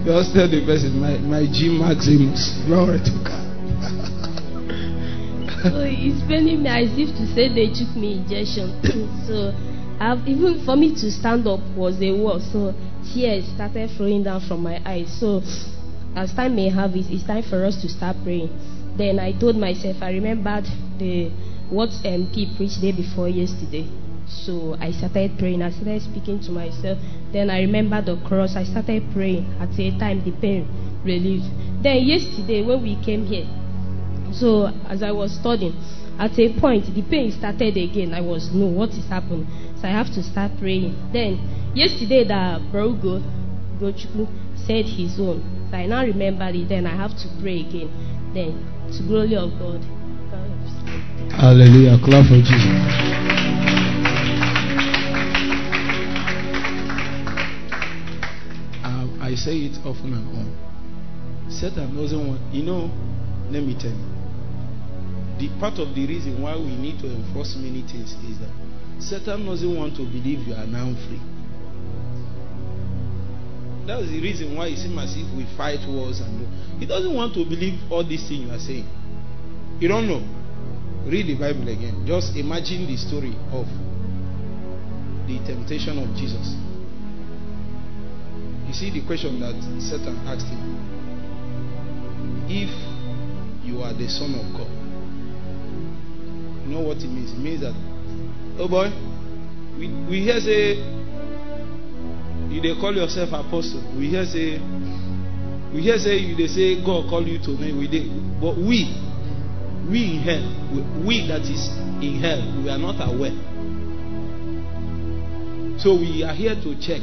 just tell the person my, my G Maximus. Glory to God. so it's paining me as if to say they took me injection. so I've, even for me to stand up was a war. So tears started flowing down from my eyes. So as time may have it, it's time for us to start praying. Then I told myself, I remembered the what um, MP preached day before yesterday. So I started praying. I started speaking to myself. Then I remembered the cross. I started praying. At a time, the pain relieved. Then yesterday, when we came here, so as I was studying, at a point the pain started again. I was no, what is happening? So I have to start praying. Then yesterday the Bro Ugochukwu said his own. So I now remember it. Then I have to pray again. Then to glory of God. Hallelujah. Clap for Jesus. Say it often and on. Satan doesn't want, you know, let me tell you. The part of the reason why we need to enforce many things is that Satan doesn't want to believe you are now free. That's the reason why it seems as if we fight wars and he doesn't want to believe all these things you are saying. You don't know. Read the Bible again. Just imagine the story of the temptation of Jesus. You see the question that Satan asked him. If you are the son of God, you know what it means? It means that, oh boy, we, we hear say, you they call yourself apostle. We hear say, we hear say you they say God call you to me. We dey, but we, we in hell, we, we that is in hell, we are not aware. So we are here to check.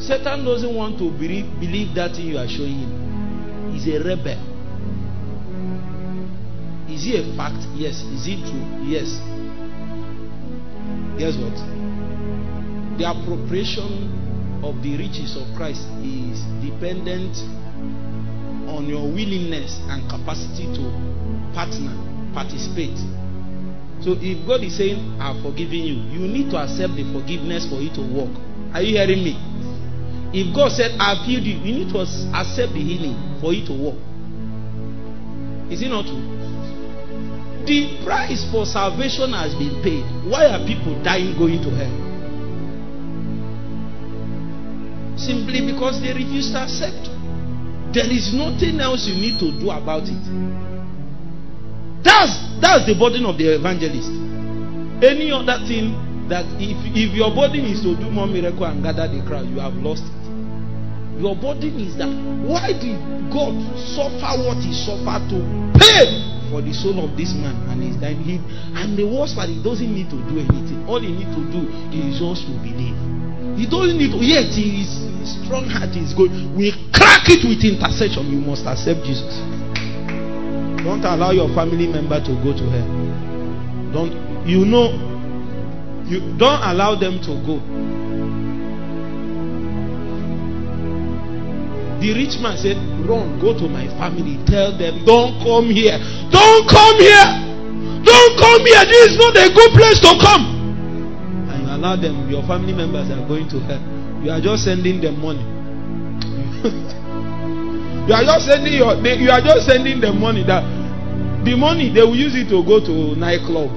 Satan doesn't want to believe, believe that thing you are showing him. He's a rebel. Is it a fact? Yes. Is it true? Yes. Guess what? The appropriation of the riches of Christ is dependent on your willingness and capacity to partner, participate. So if God is saying, I've forgiven you, you need to accept the forgiveness for it to work. Are you hearing me? If God said, I've healed you, you need to accept the healing for it to work. Is it not true? The price for salvation has been paid. Why are people dying going to hell? Simply because they refuse to accept. There is nothing else you need to do about it. That's that's the burden of the evangelist. Any other thing that if if your burden is to do more miracle and gather the crowd, you have lost it. Your burden is that why did God suffer what he suffered to pay for the soul of this man and he's dying? He, and the worst part, he doesn't need to do anything. All he needs to do is just to believe. He doesn't need to, yet his, is strong heart is good. We crack it with intercession. You must accept Jesus. Don't allow your family member to go to hell. Don't you know you don't allow them to go. The rich man said, Run, go to my family, tell them, don't come here. Don't come here. Don't come here. This is not a good place to come. And you allow them, your family members are going to hell. You are just sending them money. you are just sending your they, you are just sending them money that the money they will use it to go to nightclub.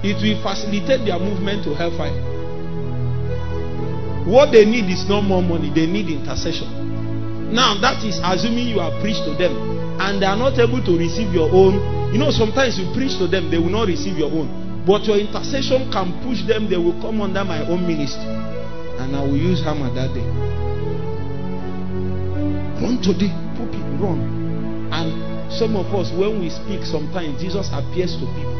It will facilitate their movement to hellfire. What they need is not more money, they need intercession. Now that is assuming you have preached to them and they are not able to receive your own. You know, sometimes you preach to them, they will not receive your own. But your intercession can push them, they will come under my own ministry and I will use hammer that day. Run to the pulpit, run. And some of us, when we speak, sometimes Jesus appears to people.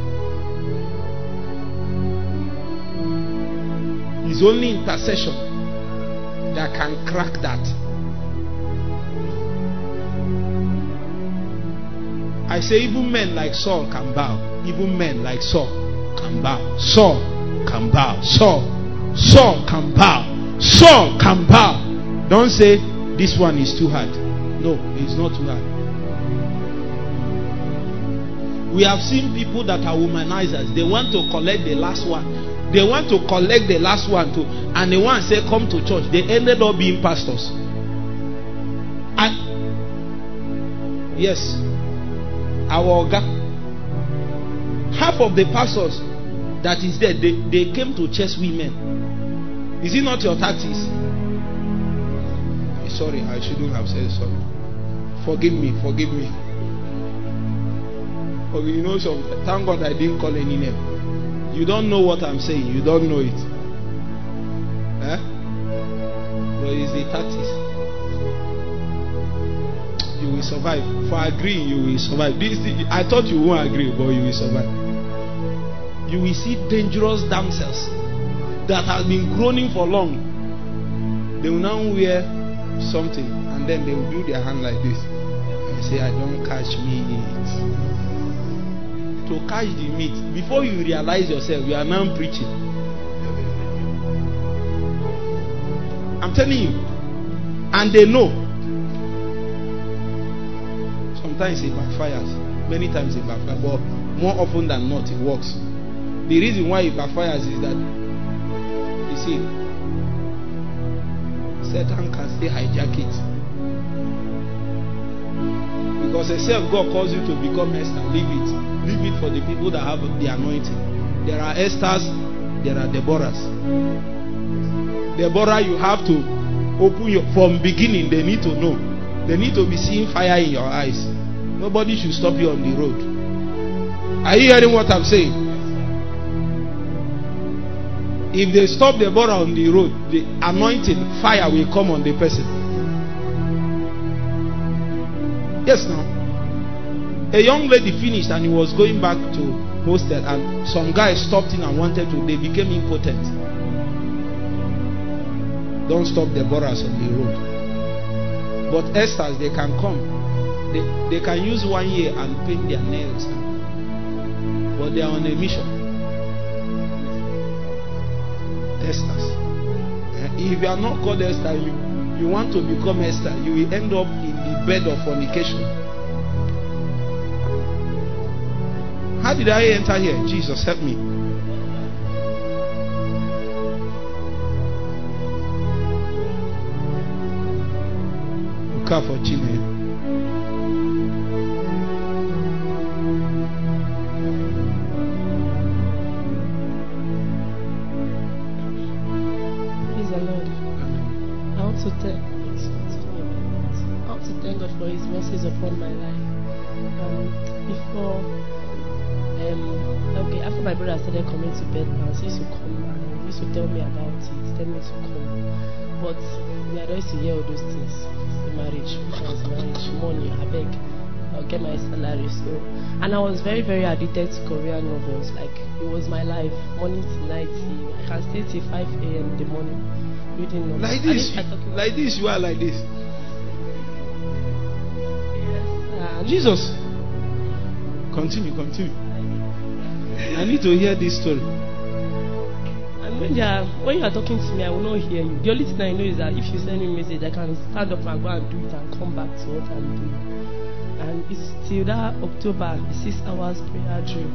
It's only intercession that can crack that. I say, even men like Saul can bow. Even men like Saul can bow. Saul can bow. Saul Saul can bow. Saul can bow. Don't say this one is too hard. No, it's not too hard. We have seen people that are womanizers. They want to collect the last one. They want to collect the last one too. And want to say, come to church. They ended up being pastors. And yes, our Oga, half of the pastors that is there, they, they came to chase women. Is it not your tactics? Sorry, I shouldn't have said sorry. Forgive me, forgive me. But you know some thank God I didn't call any name. You don't know what I'm saying, you don't know it. Eh? But it's the tactics. Survive. For agreeing, you will survive. This I thought you won't agree, but you will survive. You will see dangerous damsels that has been groaning for long, they will now wear something and then they will do their hand like this and say, I don't catch meat. To catch the meat, before you realize yourself, you are now preaching. I'm telling you. And they know. Sometimes it backfires. Many times it backfires. But more often than not, it works. The reason why it backfires is that you see, Satan can still hijack it. Because except God calls you to become Esther, leave it. Leave it for the people that have the anointing. There are Esthers, there are Deborahs. Deborah, you have to open your from beginning. They need to know. They need to be seeing fire in your eyes. Nobody should stop you on the road. Are you hearing what I'm saying? If they stop the border on the road, the anointing, fire will come on the person. Yes, now. A young lady finished and he was going back to hostel, and some guy stopped in and wanted to. They became impotent. Don't stop the borers on the road. But Esther's, they can come. They, they can use one year and paint their nails. But they are on a mission. Esther's. Eh, if you are not called Esther, you, you want to become Esther, you will end up in the bed of fornication. How did I enter here? Jesus, help me. Look for Jimmy. Upon my life. Um, before, um, okay, after my brother started coming to bed now, he used to come and he used to tell me about it, tell me to come. But I don't used to hear all those things. The marriage, was marriage, money, I beg. I'll get my salary. So, and I was very, very addicted to Korean novels. Like it was my life, morning to night. I can stay till 5 a.m. in the morning reading novels. Like this, like this, you are like this. Jesus. Continue, continue. I need to hear this story. And when you are when you are talking to me, I will not hear you. The only thing I know is that if you send me a message, I can stand up and go and do it and come back to what I'm doing. And it's till that October, six hours prayer dream.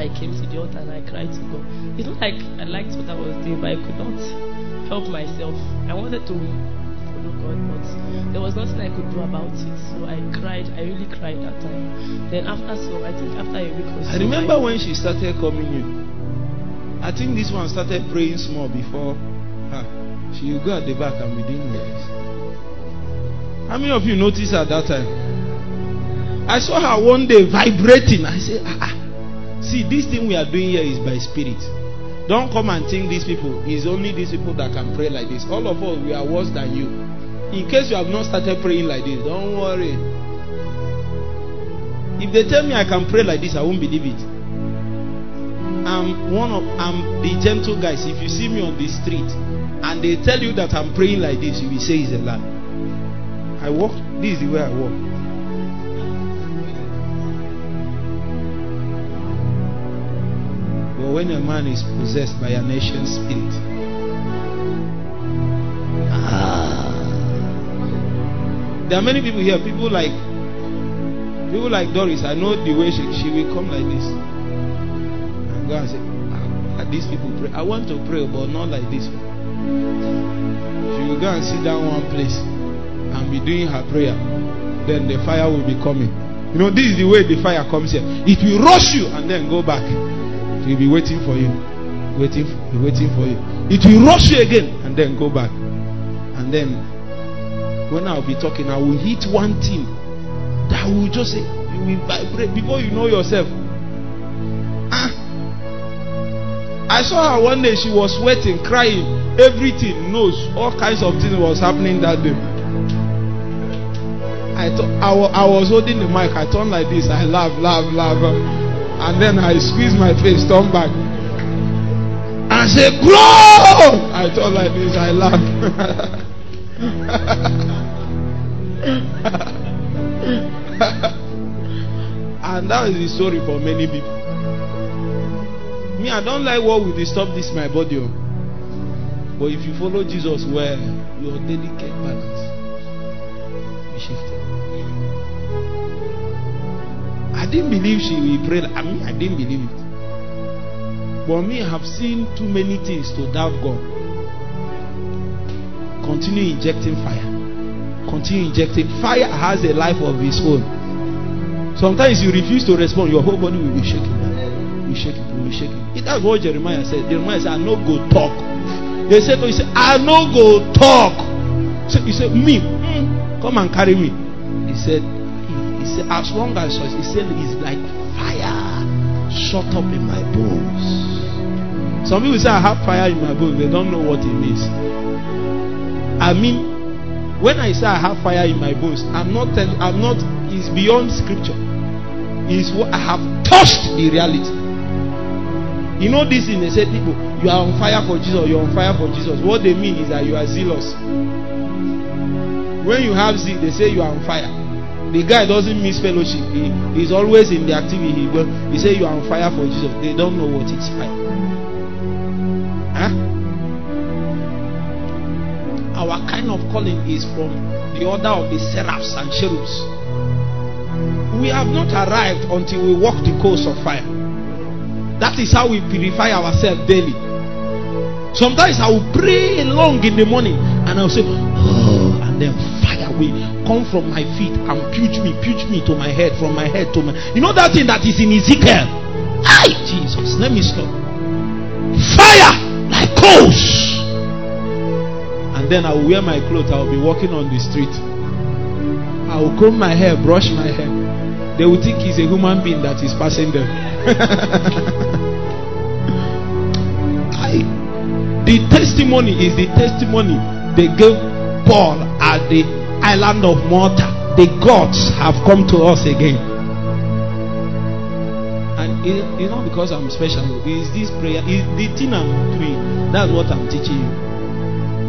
I came to the altar and I cried to God. It's not like I liked what I was doing, but I could not help myself. I wanted to there was nothing I could do about it. So I cried. I really cried that time. Then after so, I think after a week or so, I remember when she started coming in. I think this one started praying small before her. She will go at the back and be doing this. How many of you noticed at that time? I saw her one day vibrating. I said, ah, ah. See, this thing we are doing here is by spirit. Don't come and think these people. It's only these people that can pray like this. All of us, we are worse than you. In case you have not started praying like this, don't worry. If they tell me I can pray like this, I won't believe it. I'm one of I'm the gentle guys. If you see me on the street and they tell you that I'm praying like this, you will say it's a lie. I walk. This is the way I walk. But when a man is possessed by a ancient spirit, ah, there are many people here. People like people like Doris. I know the way she she will come like this and go and say, ah, these people pray. I want to pray, but not like this. She will go and sit down one place and be doing her prayer. Then the fire will be coming. You know, this is the way the fire comes here. It will rush you and then go back. It will be waiting for you. Waiting waiting for you. It will rush you again and then go back. And then when I'll be talking, I will hit one thing that will just say, you will vibrate before you know yourself. Ah. I saw her one day, she was sweating, crying, everything, nose, all kinds of things was happening that day. I, I, I was holding the mic, I turned like this, I laugh, laugh, laugh, and then I squeeze my face, turn back. And say, Grow! I turned like this, I laugh. and that is the story for many people. Me, I don't like what will disturb this my body. oh. But if you follow Jesus well, your delicate balance will shifted. I didn't believe she will pray. I mean, I didn't believe it. But me, I have seen too many things to doubt God. Continue injecting fire. Continue injecting. Fire has a life of its own. Sometimes you refuse to respond, your whole body will be shaking. Will be shaking, will be shaking. That's what Jeremiah said. Jeremiah said, I no go talk. They said, he said, I no go talk. So he said, Me, mm, come and carry me. He said, he said, as long as he said it's like fire shut up in my bones. Some people say I have fire in my bones, they don't know what it means. I mean, when I say I have fire in my bones, I'm not telling I'm not it's beyond scripture. is what I have touched the reality. You know this in they say people, you are on fire for Jesus, you're on fire for Jesus. What they mean is that you are zealous. When you have zeal, they say you are on fire. The guy doesn't miss fellowship. He is always in the activity. He, he say you are on fire for Jesus. They don't know what it's fire. Our kind of calling is from the order of the seraphs and cherubs. We have not arrived until we walk the course of fire. That is how we purify ourselves daily. Sometimes I will pray long in the morning and I'll say, Oh, and then fire will come from my feet and puge me, puge me to my head, from my head to my. You know that thing that is in Ezekiel? Hi, Jesus, let me stop. Fire like coals. Then I will wear my clothes, I will be walking on the street. I will comb my hair, brush my hair. They will think he's a human being that is passing them. I, the testimony is the testimony they gave Paul at the island of Malta. The gods have come to us again. And it, it's not because I'm special, it's this prayer, it's the thing I'm doing. That's what I'm teaching you.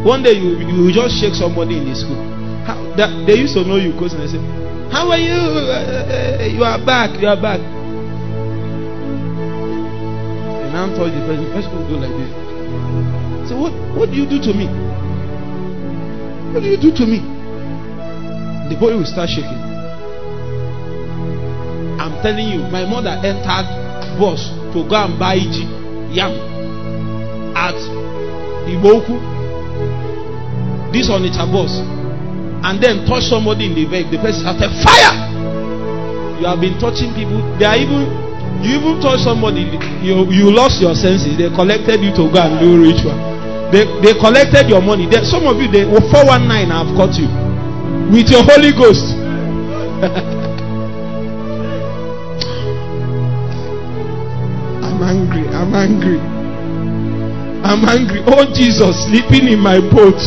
One day you, you just shake somebody in the school. How, that, they used to know you because they say, How are you? Uh, you are back, you are back touch the person, the person will go like this. So what what do you do to me? What do you do to me? The boy will start shaking. I'm telling you, my mother entered bus to go and buy yam at Iboku. This on its bus. And then touch somebody in the vehicle. The person started fire. You have been touching people. They are even you even touch somebody, you, you lost your senses. They collected you to go and do ritual. They, they collected your money. They, some of you, they 419 have caught you with your Holy Ghost. I'm angry. I'm angry. I'm angry. Oh, Jesus, sleeping in my boat.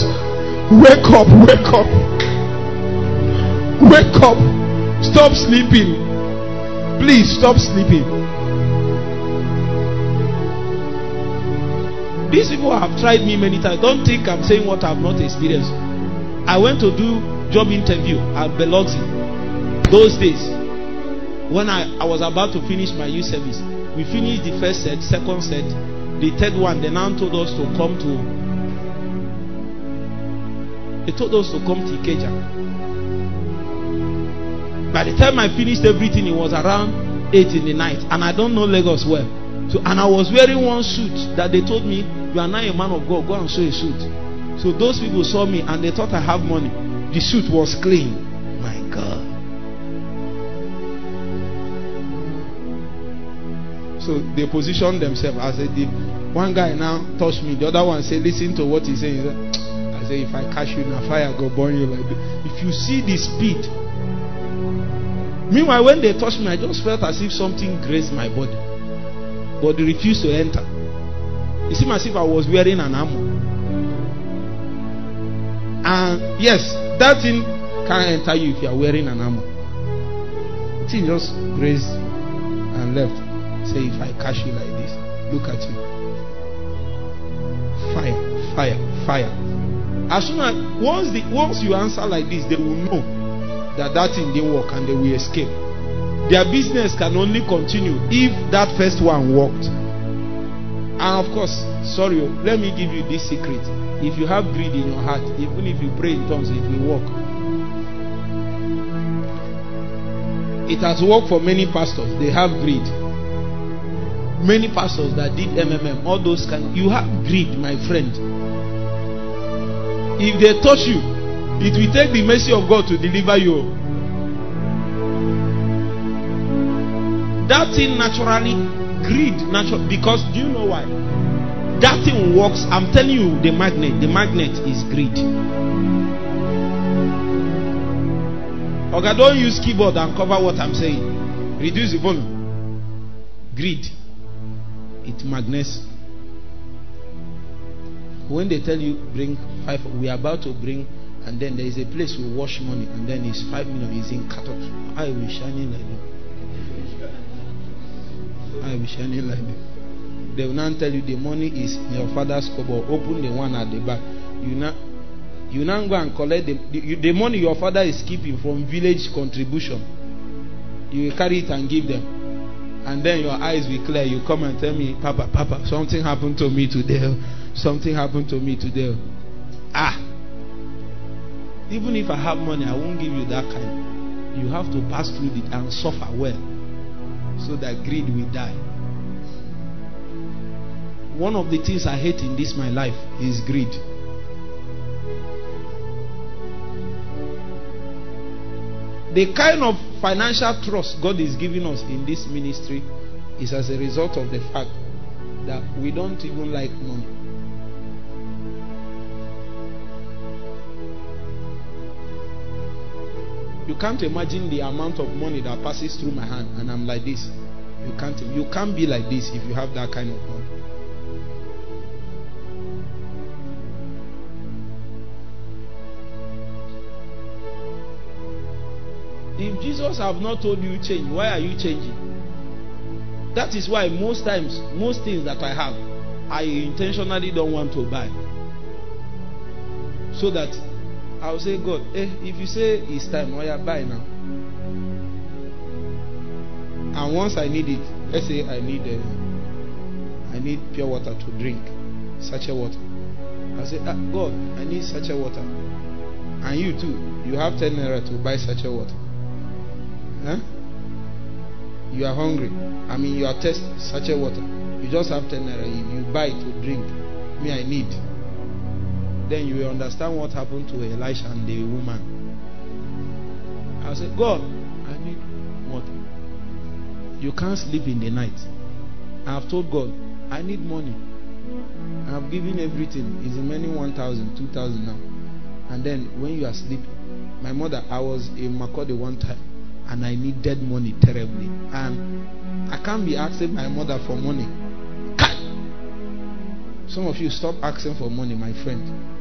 Wake up, wake up. Wake up. Stop sleeping. Please stop sleeping. These people have tried me many times. Don't think I'm saying what I've not experienced. I went to do job interview at Beloxi those days when I, I was about to finish my youth service. We finished the first set, second set, the third one. They now told us to come to. They told us to come to Ikeja. By the time I finished everything, it was around 8 in the night. And I don't know Lagos well. So, and I was wearing one suit that they told me, You are now a man of God, go and sew a suit. So those people saw me and they thought I have money. The suit was clean. My God. So they positioned themselves as a deep. One guy now touched me. The other one said, Listen to what he's saying. He said, I say, if I catch you in a fire, go burn you like this. If you see the speed. Meanwhile, when they touched me, I just felt as if something grazed my body. But they refused to enter. It seemed as if I was wearing an armor. And yes, that thing can't enter you if you are wearing an armor. The thing just grazed and left. Say, if I catch you like this, look at you. Fire, fire, fire. As soon as once the once you answer like this, they will know that that thing didn't work and they will escape. Their business can only continue if that first one worked. And of course, sorry, oh, let me give you this secret. If you have greed in your heart, even if you pray in tongues, it will work. It has worked for many pastors. They have greed. Many pastors that did MMM, all those kind, you have greed, my friend. If they touch you, it will take the mercy of God to deliver you. That thing naturally, greed natural because do you know why? That thing works. I'm telling you, the magnet, the magnet is greed. Okay, don't use keyboard and cover what I'm saying. Reduce the volume. Greed. It magnets. When they tell you bring five, we are about to bring, and then there is a place we wash money, and then it's five million. It's in carton. I will shining like that. I will shining like this. They will not tell you the money is in your father's cupboard. Open the one at the back. You now you now go and collect the, the, the money your father is keeping from village contribution. You will carry it and give them. And then your eyes will clear. You come and tell me, Papa, Papa, something happened to me today. Something happened to me today. Ah. Even if I have money, I won't give you that kind. You have to pass through it and suffer well so that greed will die. One of the things I hate in this my life is greed. The kind of financial trust God is giving us in this ministry is as a result of the fact that we don't even like money. You can't imagine the amount of money that passes through my hand, and I'm like this. You can't. You can't be like this if you have that kind of money. If Jesus have not told you change, why are you changing? That is why most times, most things that I have, I intentionally don't want to buy. So that I'll say, God, eh, if you say it's time, why I buy now? And once I need it, let's say I need uh, I need pure water to drink, such a water. I say, ah, God, I need such a water. And you too, you have 10 naira to buy such a water. Huh? You are hungry. I mean, you are thirsty, such a water. You just have 10 naira. You buy to drink, me, I need then you will understand what happened to Elisha and the woman. I said, God, I need money. You can't sleep in the night. I have told God, I need money. I have given everything. It's remaining 1,000, 2,000 now. And then when you are sleeping, my mother, I was in Makode one time and I needed money terribly. And I can't be asking my mother for money. Some of you stop asking for money, my friend.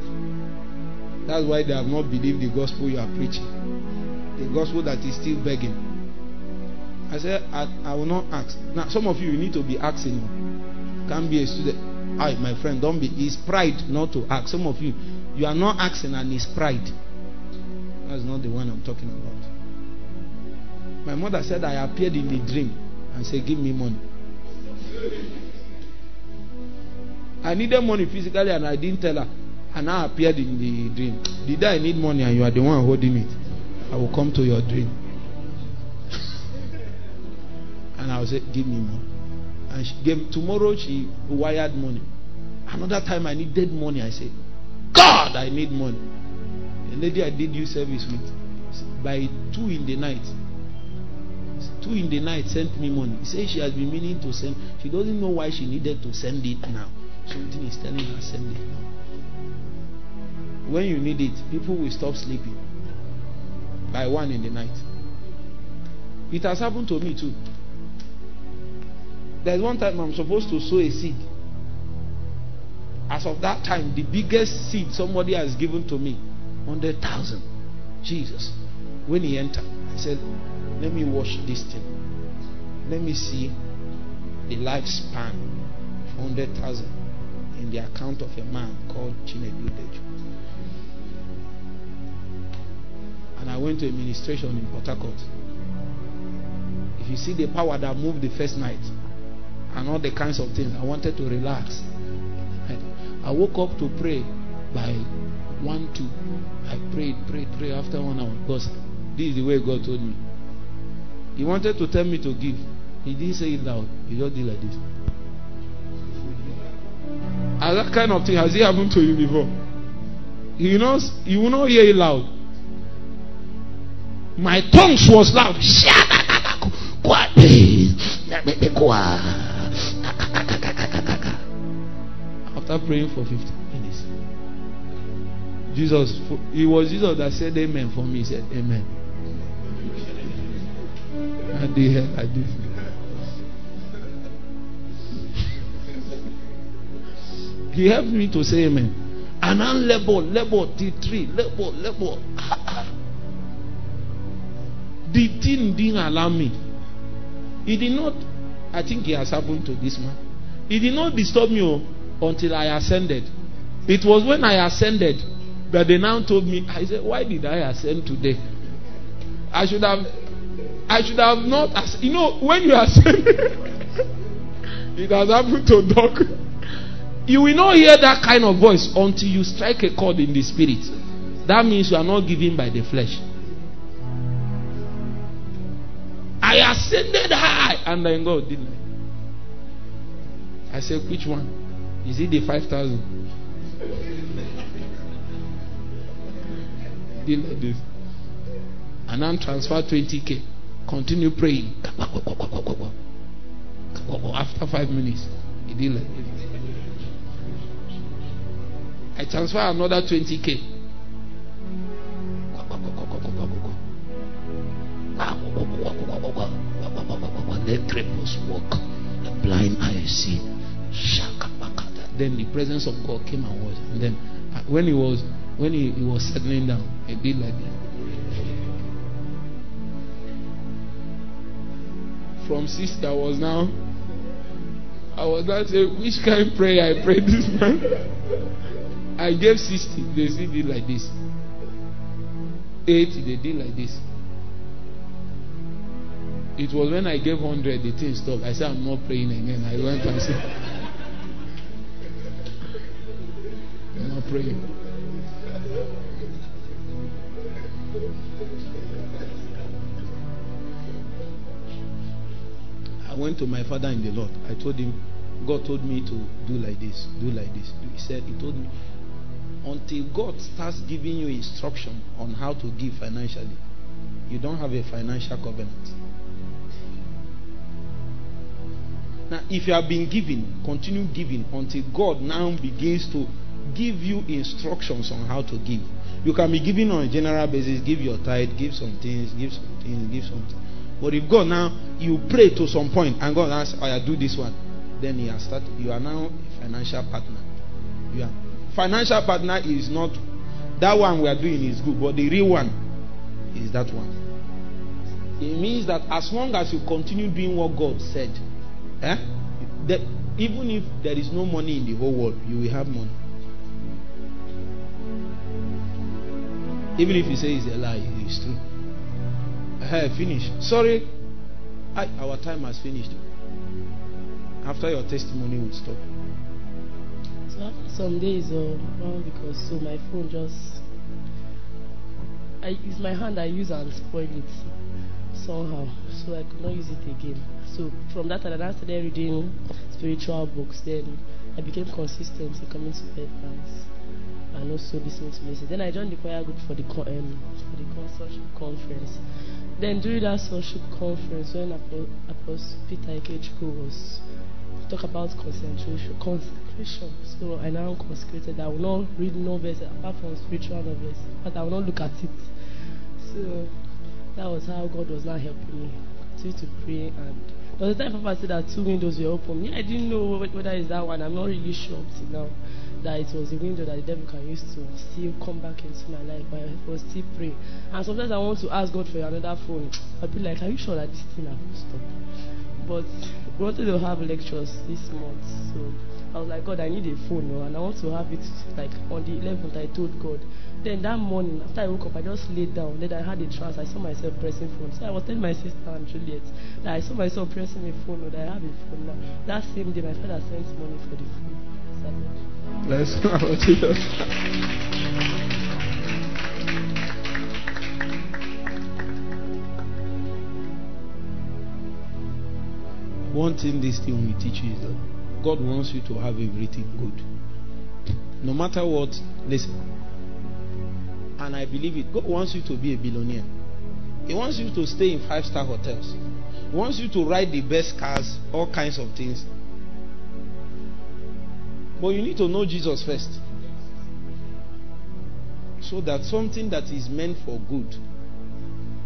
That's why they have not believed the gospel you are preaching. The gospel that is still begging. I said, I, I will not ask. Now, some of you, you need to be asking. Can't be a student. I, my friend, don't be. It's pride not to ask. Some of you, you are not asking and it's pride. That's not the one I'm talking about. My mother said I appeared in the dream and said, Give me money. I needed money physically and I didn't tell her. And I appeared in the dream. Did I need money and you are the one holding it? I will come to your dream. and I will say, Give me money. And she gave tomorrow she wired money. Another time I needed money. I said, God, I need money. The lady I did you service with by two in the night. Two in the night sent me money. He said she has been meaning to send. She doesn't know why she needed to send it now. Something is telling her send it now. When you need it, people will stop sleeping by one in the night. It has happened to me too. There's one time I'm supposed to sow a seed. As of that time, the biggest seed somebody has given to me, 100,000. Jesus. When he entered, I said, Let me watch this thing. Let me see the lifespan of 100,000 in the account of a man called Chinedu Deju. And I went to a ministration in Port. If you see the power that moved the first night and all the kinds of things, I wanted to relax. I, woke up to pray by 1 2. I prayed, prayed, prayed after one hour because this is the way God told me. He wanted to tell me to give. He didn't say it loud. He just did like this. And that kind of thing has it happened to you before? You know, you will not hear it loud. My tongues was loud. After praying for 15 minutes, Jesus, it was Jesus that said amen for me. He said amen. I did, I did. He helped me to say amen. And then level, labor, T3, labor, labor. The thing didn't allow me. He did not, I think it has happened to this man. He did not disturb me oh, until I ascended. It was when I ascended that they now told me, I said, Why did I ascend today? I should have I should have not you know when you ascend it has happened to Doc. You will not hear that kind of voice until you strike a chord in the spirit. That means you are not given by the flesh. I ascended high and then God didn't. I said, which one? Is it the 5,000? Did like this. And then transfer 20k. Continue praying. After five minutes, he did like this. I transfer another 20k. The cripples walk, the blind eyes see. Then the presence of God came and was. And then uh, when he was when he, he was settling down, he did like that. From sister was now I was not saying which kind of prayer I prayed this man. I gave 60, they did like this. 80, they did like this. It was when I gave 100, the thing stopped. I said, I'm not praying again. I went and said, I'm not praying. I went to my father in the Lord. I told him, God told me to do like this, do like this. He said, He told me, until God starts giving you instruction on how to give financially, you don't have a financial covenant. Now, if you have been giving, continue giving until God now begins to give you instructions on how to give. You can be giving on a general basis, give your tithe, give some things, give some things, give something. But if God now you pray to some point and God asks, "I oh, do this one," then He has started. You are now a financial partner. You are financial partner is not that one we are doing is good, but the real one is that one. It means that as long as you continue doing what God said, Eh? That even if there is no money in the whole world, you will have money. Even if you say it's a lie, it's true. I finish. Sorry, I, our time has finished. After your testimony will stop. So after some days, uh, well, because so my phone just, I use my hand, I use and spoil it somehow, so I could not use it again. So from that I started reading spiritual books. Then I became consistent in coming to bed and also listening to music. Then I joined the choir group for the um, for the consortium conference. Then during that sonship conference, when Apostle Peter Ikechukwu was talk about concentration, consecration. So I now consecrated. I will not read novels apart from spiritual novels, but I will not look at it. So that was how God was now helping me. To pray and there was a time Papa said that two windows were open. Yeah, I didn't know whether it's that one. I'm not really sure until now that it was a window that the devil can use to still come back into my life, but I was still praying. And sometimes I want to ask God for another phone. I'll be like, Are you sure that this thing has stop? But we wanted to have lectures this month, so I was like, God, I need a phone, and I want to have it like on the 11th. I told God. Then that morning, after I woke up, I just laid down. Then I had a trance. I saw myself pressing phone. So I was telling my sister and Juliet that I saw myself pressing a phone. Or that I have a phone now. That same day, my father sent money for the phone. Let's go. Jesus. One thing this thing will teach you is that God wants you to have everything good. No matter what, listen, and I believe it. God wants you to be a billionaire. He wants you to stay in five star hotels. He wants you to ride the best cars, all kinds of things. But you need to know Jesus first. So that something that is meant for good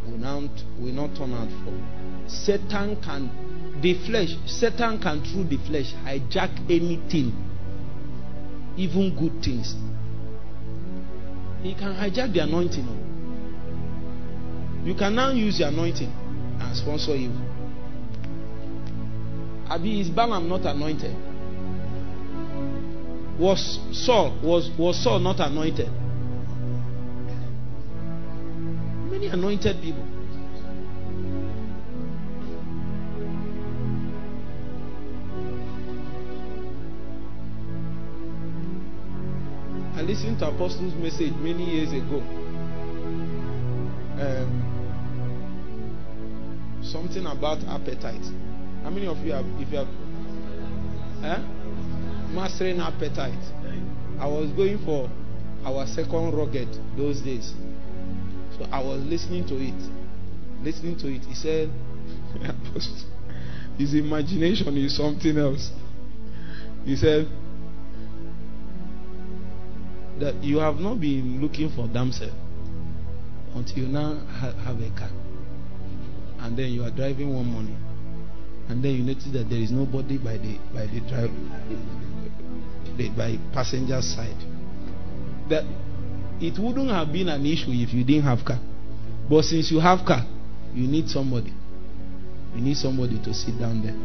will not, will not turn out for. Satan can, the flesh, Satan can through the flesh hijack anything, even good things. He can hijack the anointing. You can now use the anointing and sponsor you. Abi, is Balaam not anointed? Was Saul was was Saul not anointed? Many anointed people. I listened to Apostle's message many years ago. Um, something about appetite. How many of you have, if you have, eh? mastering appetite? I was going for our second rugged those days. So I was listening to it. Listening to it. He said, his imagination is something else. He said, that you have not been looking for damsel until you now have a car. And then you are driving one morning. And then you notice that there is nobody by the by the drive the, by passenger side. That it wouldn't have been an issue if you didn't have car. But since you have car, you need somebody. You need somebody to sit down there.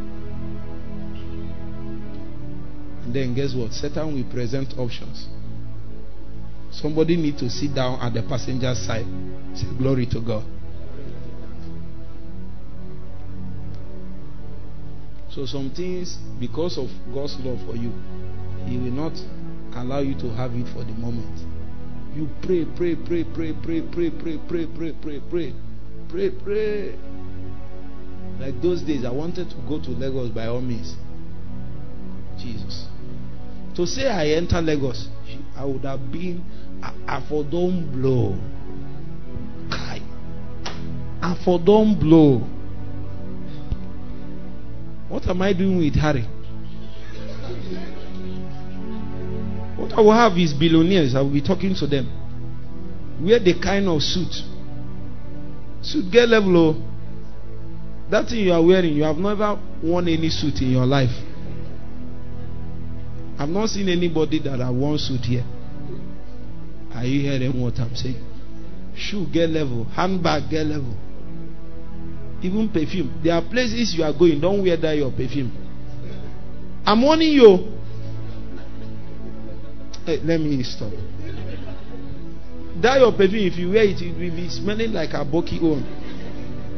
And then guess what? Satan will present options. Somebody need to sit down at the passenger side. Say glory to God. So some things, because of God's love for you, He will not allow you to have it for the moment. You pray, pray, pray, pray, pray, pray, pray, pray, pray, pray, pray, pray, pray. Like those days, I wanted to go to Lagos by all means. Jesus. To say I enter Lagos, I would have been don't blow. Kai. don't blow. What am I doing with Harry? What I will have is billionaires. I will be talking to them. Wear the kind of suit. Suit get level. Oh. That thing you are wearing, you have never worn any suit in your life. I've not seen anybody that have worn suit here. Are you hearing what I'm saying? Shoe get level, handbag get level. Even perfume. There are places you are going, don't wear that your perfume. I'm warning you. Hey, let me stop. That your perfume, if you wear it, it will be smelling like a Boki own.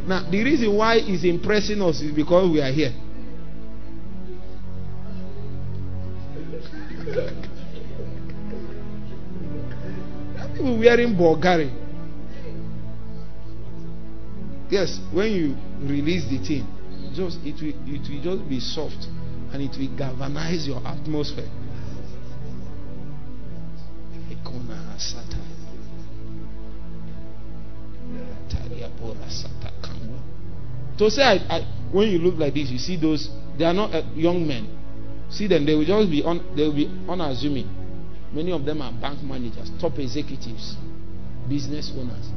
Now, the reason why it's impressing us is because we are here. People wearing Bulgari. Yes, when you release the thing, just it will it will just be soft and it will galvanize your atmosphere. To say, I, I, when you look like this, you see those, they are not uh, young men. See them, they will just be on, they will be unassuming. Many of them are bank managers, top executives, business owners.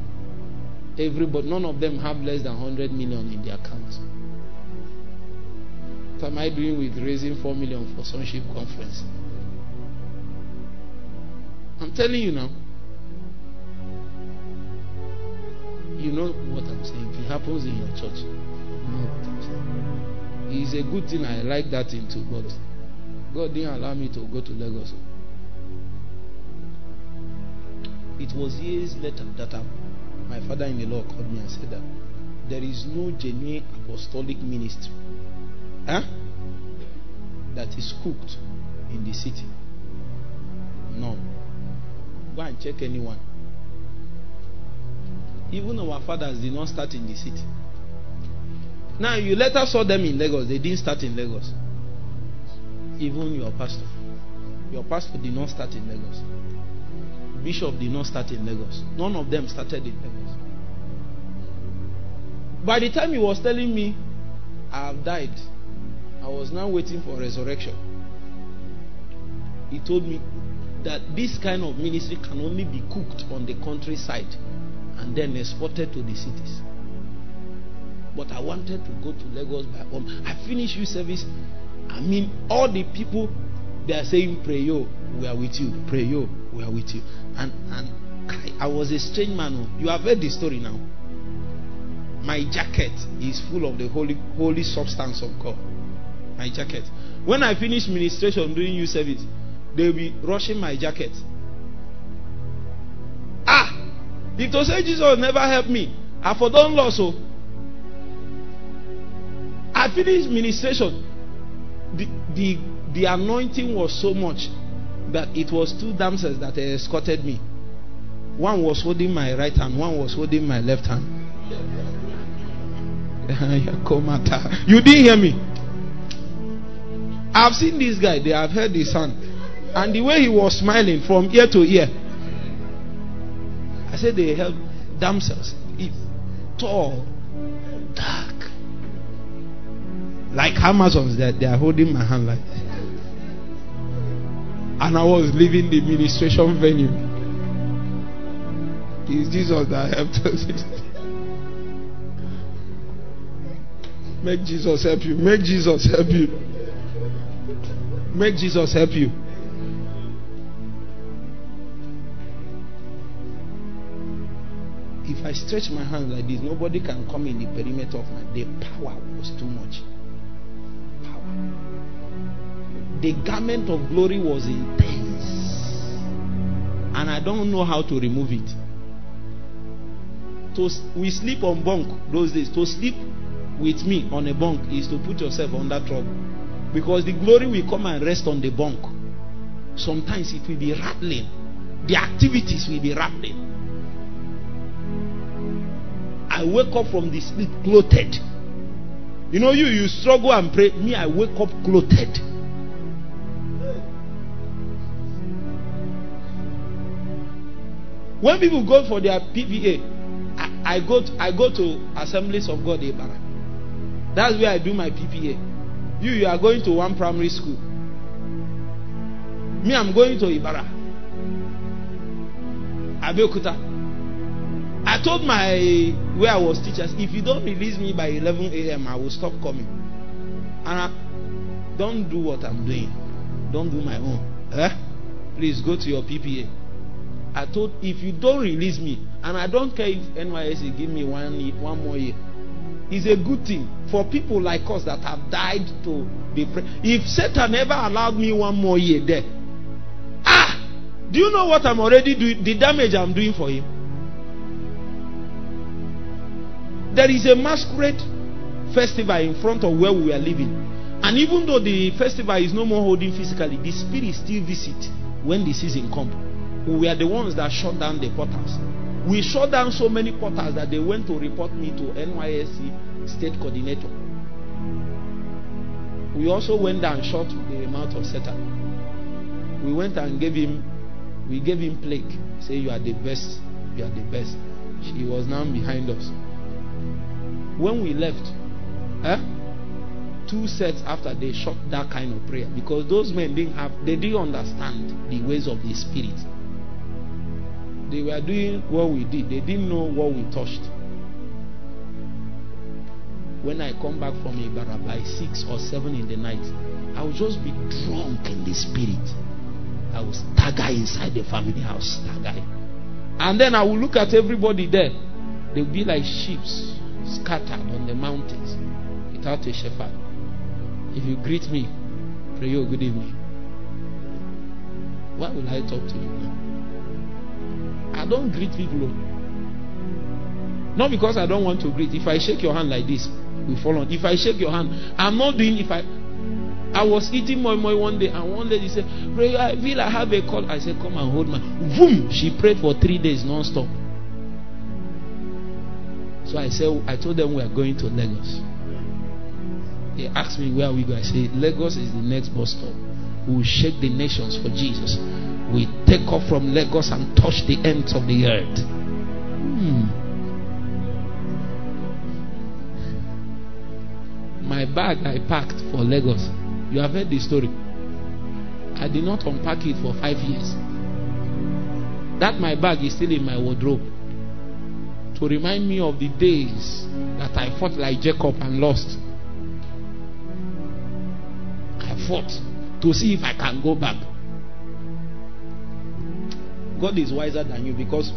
Everybody, none of them have less than 100 million in their account. What am I doing with raising 4 million for sonship conference? I'm telling you now. You know what I'm saying. If it happens in your church, you know what I'm saying. It's a good thing I like that too, but God didn't allow me to go to Lagos. It was years later that I, my father in law called me and said that there is no genuine apostolic ministry huh, that is cooked in the city. No. Go and check anyone. Even our fathers did not start in the city. Now you later saw them in Lagos. They didn't start in Lagos. Even your pastor. Your pastor did not start in Lagos. Bishop did not start in Lagos. None of them started in Lagos. By the time he was telling me, I have died, I was now waiting for resurrection. He told me that this kind of ministry can only be cooked on the countryside and then exported to the cities. But I wanted to go to Lagos by home. I finished your service. I mean, all the people they are saying, Pray yo, we are with you. Pray yo, we are with you. And and I, was a strange man. Oh. You have heard the story now. My jacket is full of the holy holy substance of God. my jacket. When I finish ministration doing youth service, they'll be rushing my jacket. Ah! If to say Jesus never helped me, I for done loss. So oh. I finished ministration. The, the, the anointing was so much that it was two damsels that uh, escorted me. One was holding my right hand, one was holding my left hand. you didn't hear me. I've seen this guy, they have heard his hand. And the way he was smiling from ear to ear. I said they held damsels. If tall, dark. Like Amazons that they are holding my hand like. And I was leaving the ministration venue. It's Jesus that helped us. Make Jesus help you. Make Jesus help you. Make Jesus help you. If I stretch my hand like this, nobody can come in the perimeter of my. The power was too much. Power. The garment of glory was intense. And I don't know how to remove it. To, we sleep on bunk those days. To sleep with me on a bunk is to put yourself under trouble. Because the glory will come and rest on the bunk. Sometimes it will be rattling. The activities will be rattling. I wake up from the sleep clothed. You know, you you struggle and pray. Me, I wake up clothed. When people go for their PPA, I, I go to, I go to Assemblies of God Ibara. That's where I do my PPA. You, you are going to one primary school. Me, I'm going to Ibara. Abeokuta. I told my where I was teachers, if you don't release me by 11 a.m., I will stop coming. And I, don't do what I'm doing. Don't do my own. Eh? Please go to your PPA. I told if you don't release me, and I don't care if NYSC give me one one more year, is a good thing for people like us that have died to be pre- if satan ever allowed me one more year there ah do you know what i'm already doing the damage i'm doing for him? There is a masquerade festival in front of where we are living and even though the festival is no more holding physically the spirit still visit when the season come we are the ones that shut down the portals we shut down so many portals that they went to report me to NYSC state coordinator. We also went and shut the mouth of Satan. We went and gave him, we gave him plague. Say you are the best, you are the best. She was now behind us. When we left, eh, two sets after they shot that kind of prayer because those men didn't have, they didn't understand the ways of the spirit. They were doing what we did, they didn't know what we touched. When I come back from Ibara by 6 or 7 in the night, I will just be drunk in the spirit. I will stagger inside the family house, stagger. And then I will look at everybody there. They'll be like sheep scattered on the mountains without a shepherd. If you greet me, pray you good evening. Why will I talk to you now? I don't greet people. Oh. Not because I don't want to greet. If I shake your hand like this, we fall on. If I shake your hand, I'm not doing if I I was eating moi moi one day and one lady said, Pray, I feel I have a call. I said, Come and hold my boom. She prayed for three days non-stop. So I said, I told them we are going to Lagos. They asked me where we go. I said, Lagos is the next bus stop. We will shake the nations for Jesus we take off from Lagos and touch the ends of the earth. Hmm. My bag I packed for Lagos. You have heard the story. I did not unpack it for five years. That my bag is still in my wardrobe to remind me of the days that I fought like Jacob and lost. I fought to see if I can go back. God is wiser than you because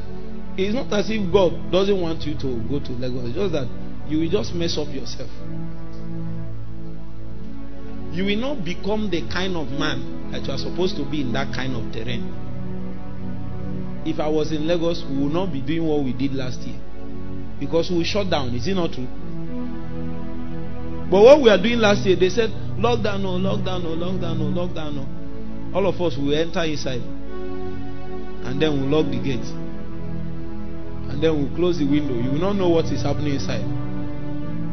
it's not as if God doesn't want you to go to Lagos. It's just that you will just mess up yourself. you will not become the kind of man that you are supposed to be in that kind of terrain. If I was in Lagos, we would not be doing what we did last year. Because we shut down. Is it not true? But what we are doing last year, they said, lockdown, no, lockdown, no, lockdown, no, lockdown, no. All of us will enter inside. And then we'll lock the gate. And then we'll close the window. You will not know what is happening inside.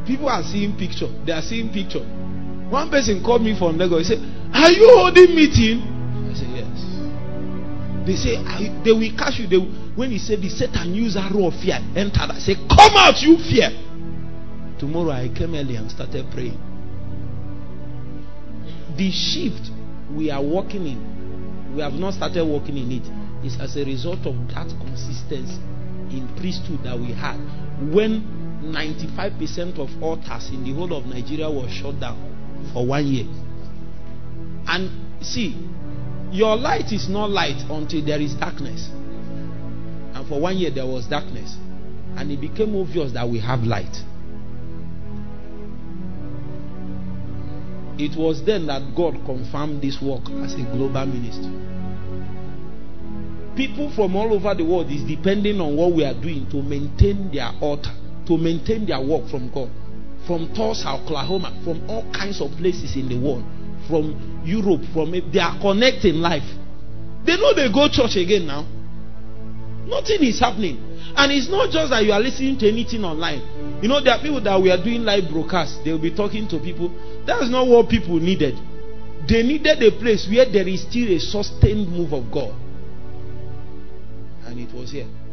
People are seeing picture. They are seeing picture. One person called me from Lagos. He said, Are you holding meeting? I said, Yes. They say, They will catch you. They will, when he said, The Satan used arrow of fear, entered. I said, Come out, you fear. Tomorrow I came early and started praying. The shift we are walking in, we have not started walking in it, is as a result of that consistency in priesthood that we had when 95% of altars in the whole of Nigeria was shut down for one year. And see, your light is not light until there is darkness. And for one year there was darkness. And it became obvious that we have light. It was then that God confirmed this work as a global ministry. People from all over the world is depending on what we are doing to maintain their altar, to maintain their work from God from Tulsa, Oklahoma, from all kinds of places in the world, from Europe, from they are connecting life. They know they go church again now. Nothing is happening. And it's not just that you are listening to anything online. You know, there are people that we are doing live broadcasts. They will be talking to people. That's not what people needed. They needed a place where there is still a sustained move of God. And it was here.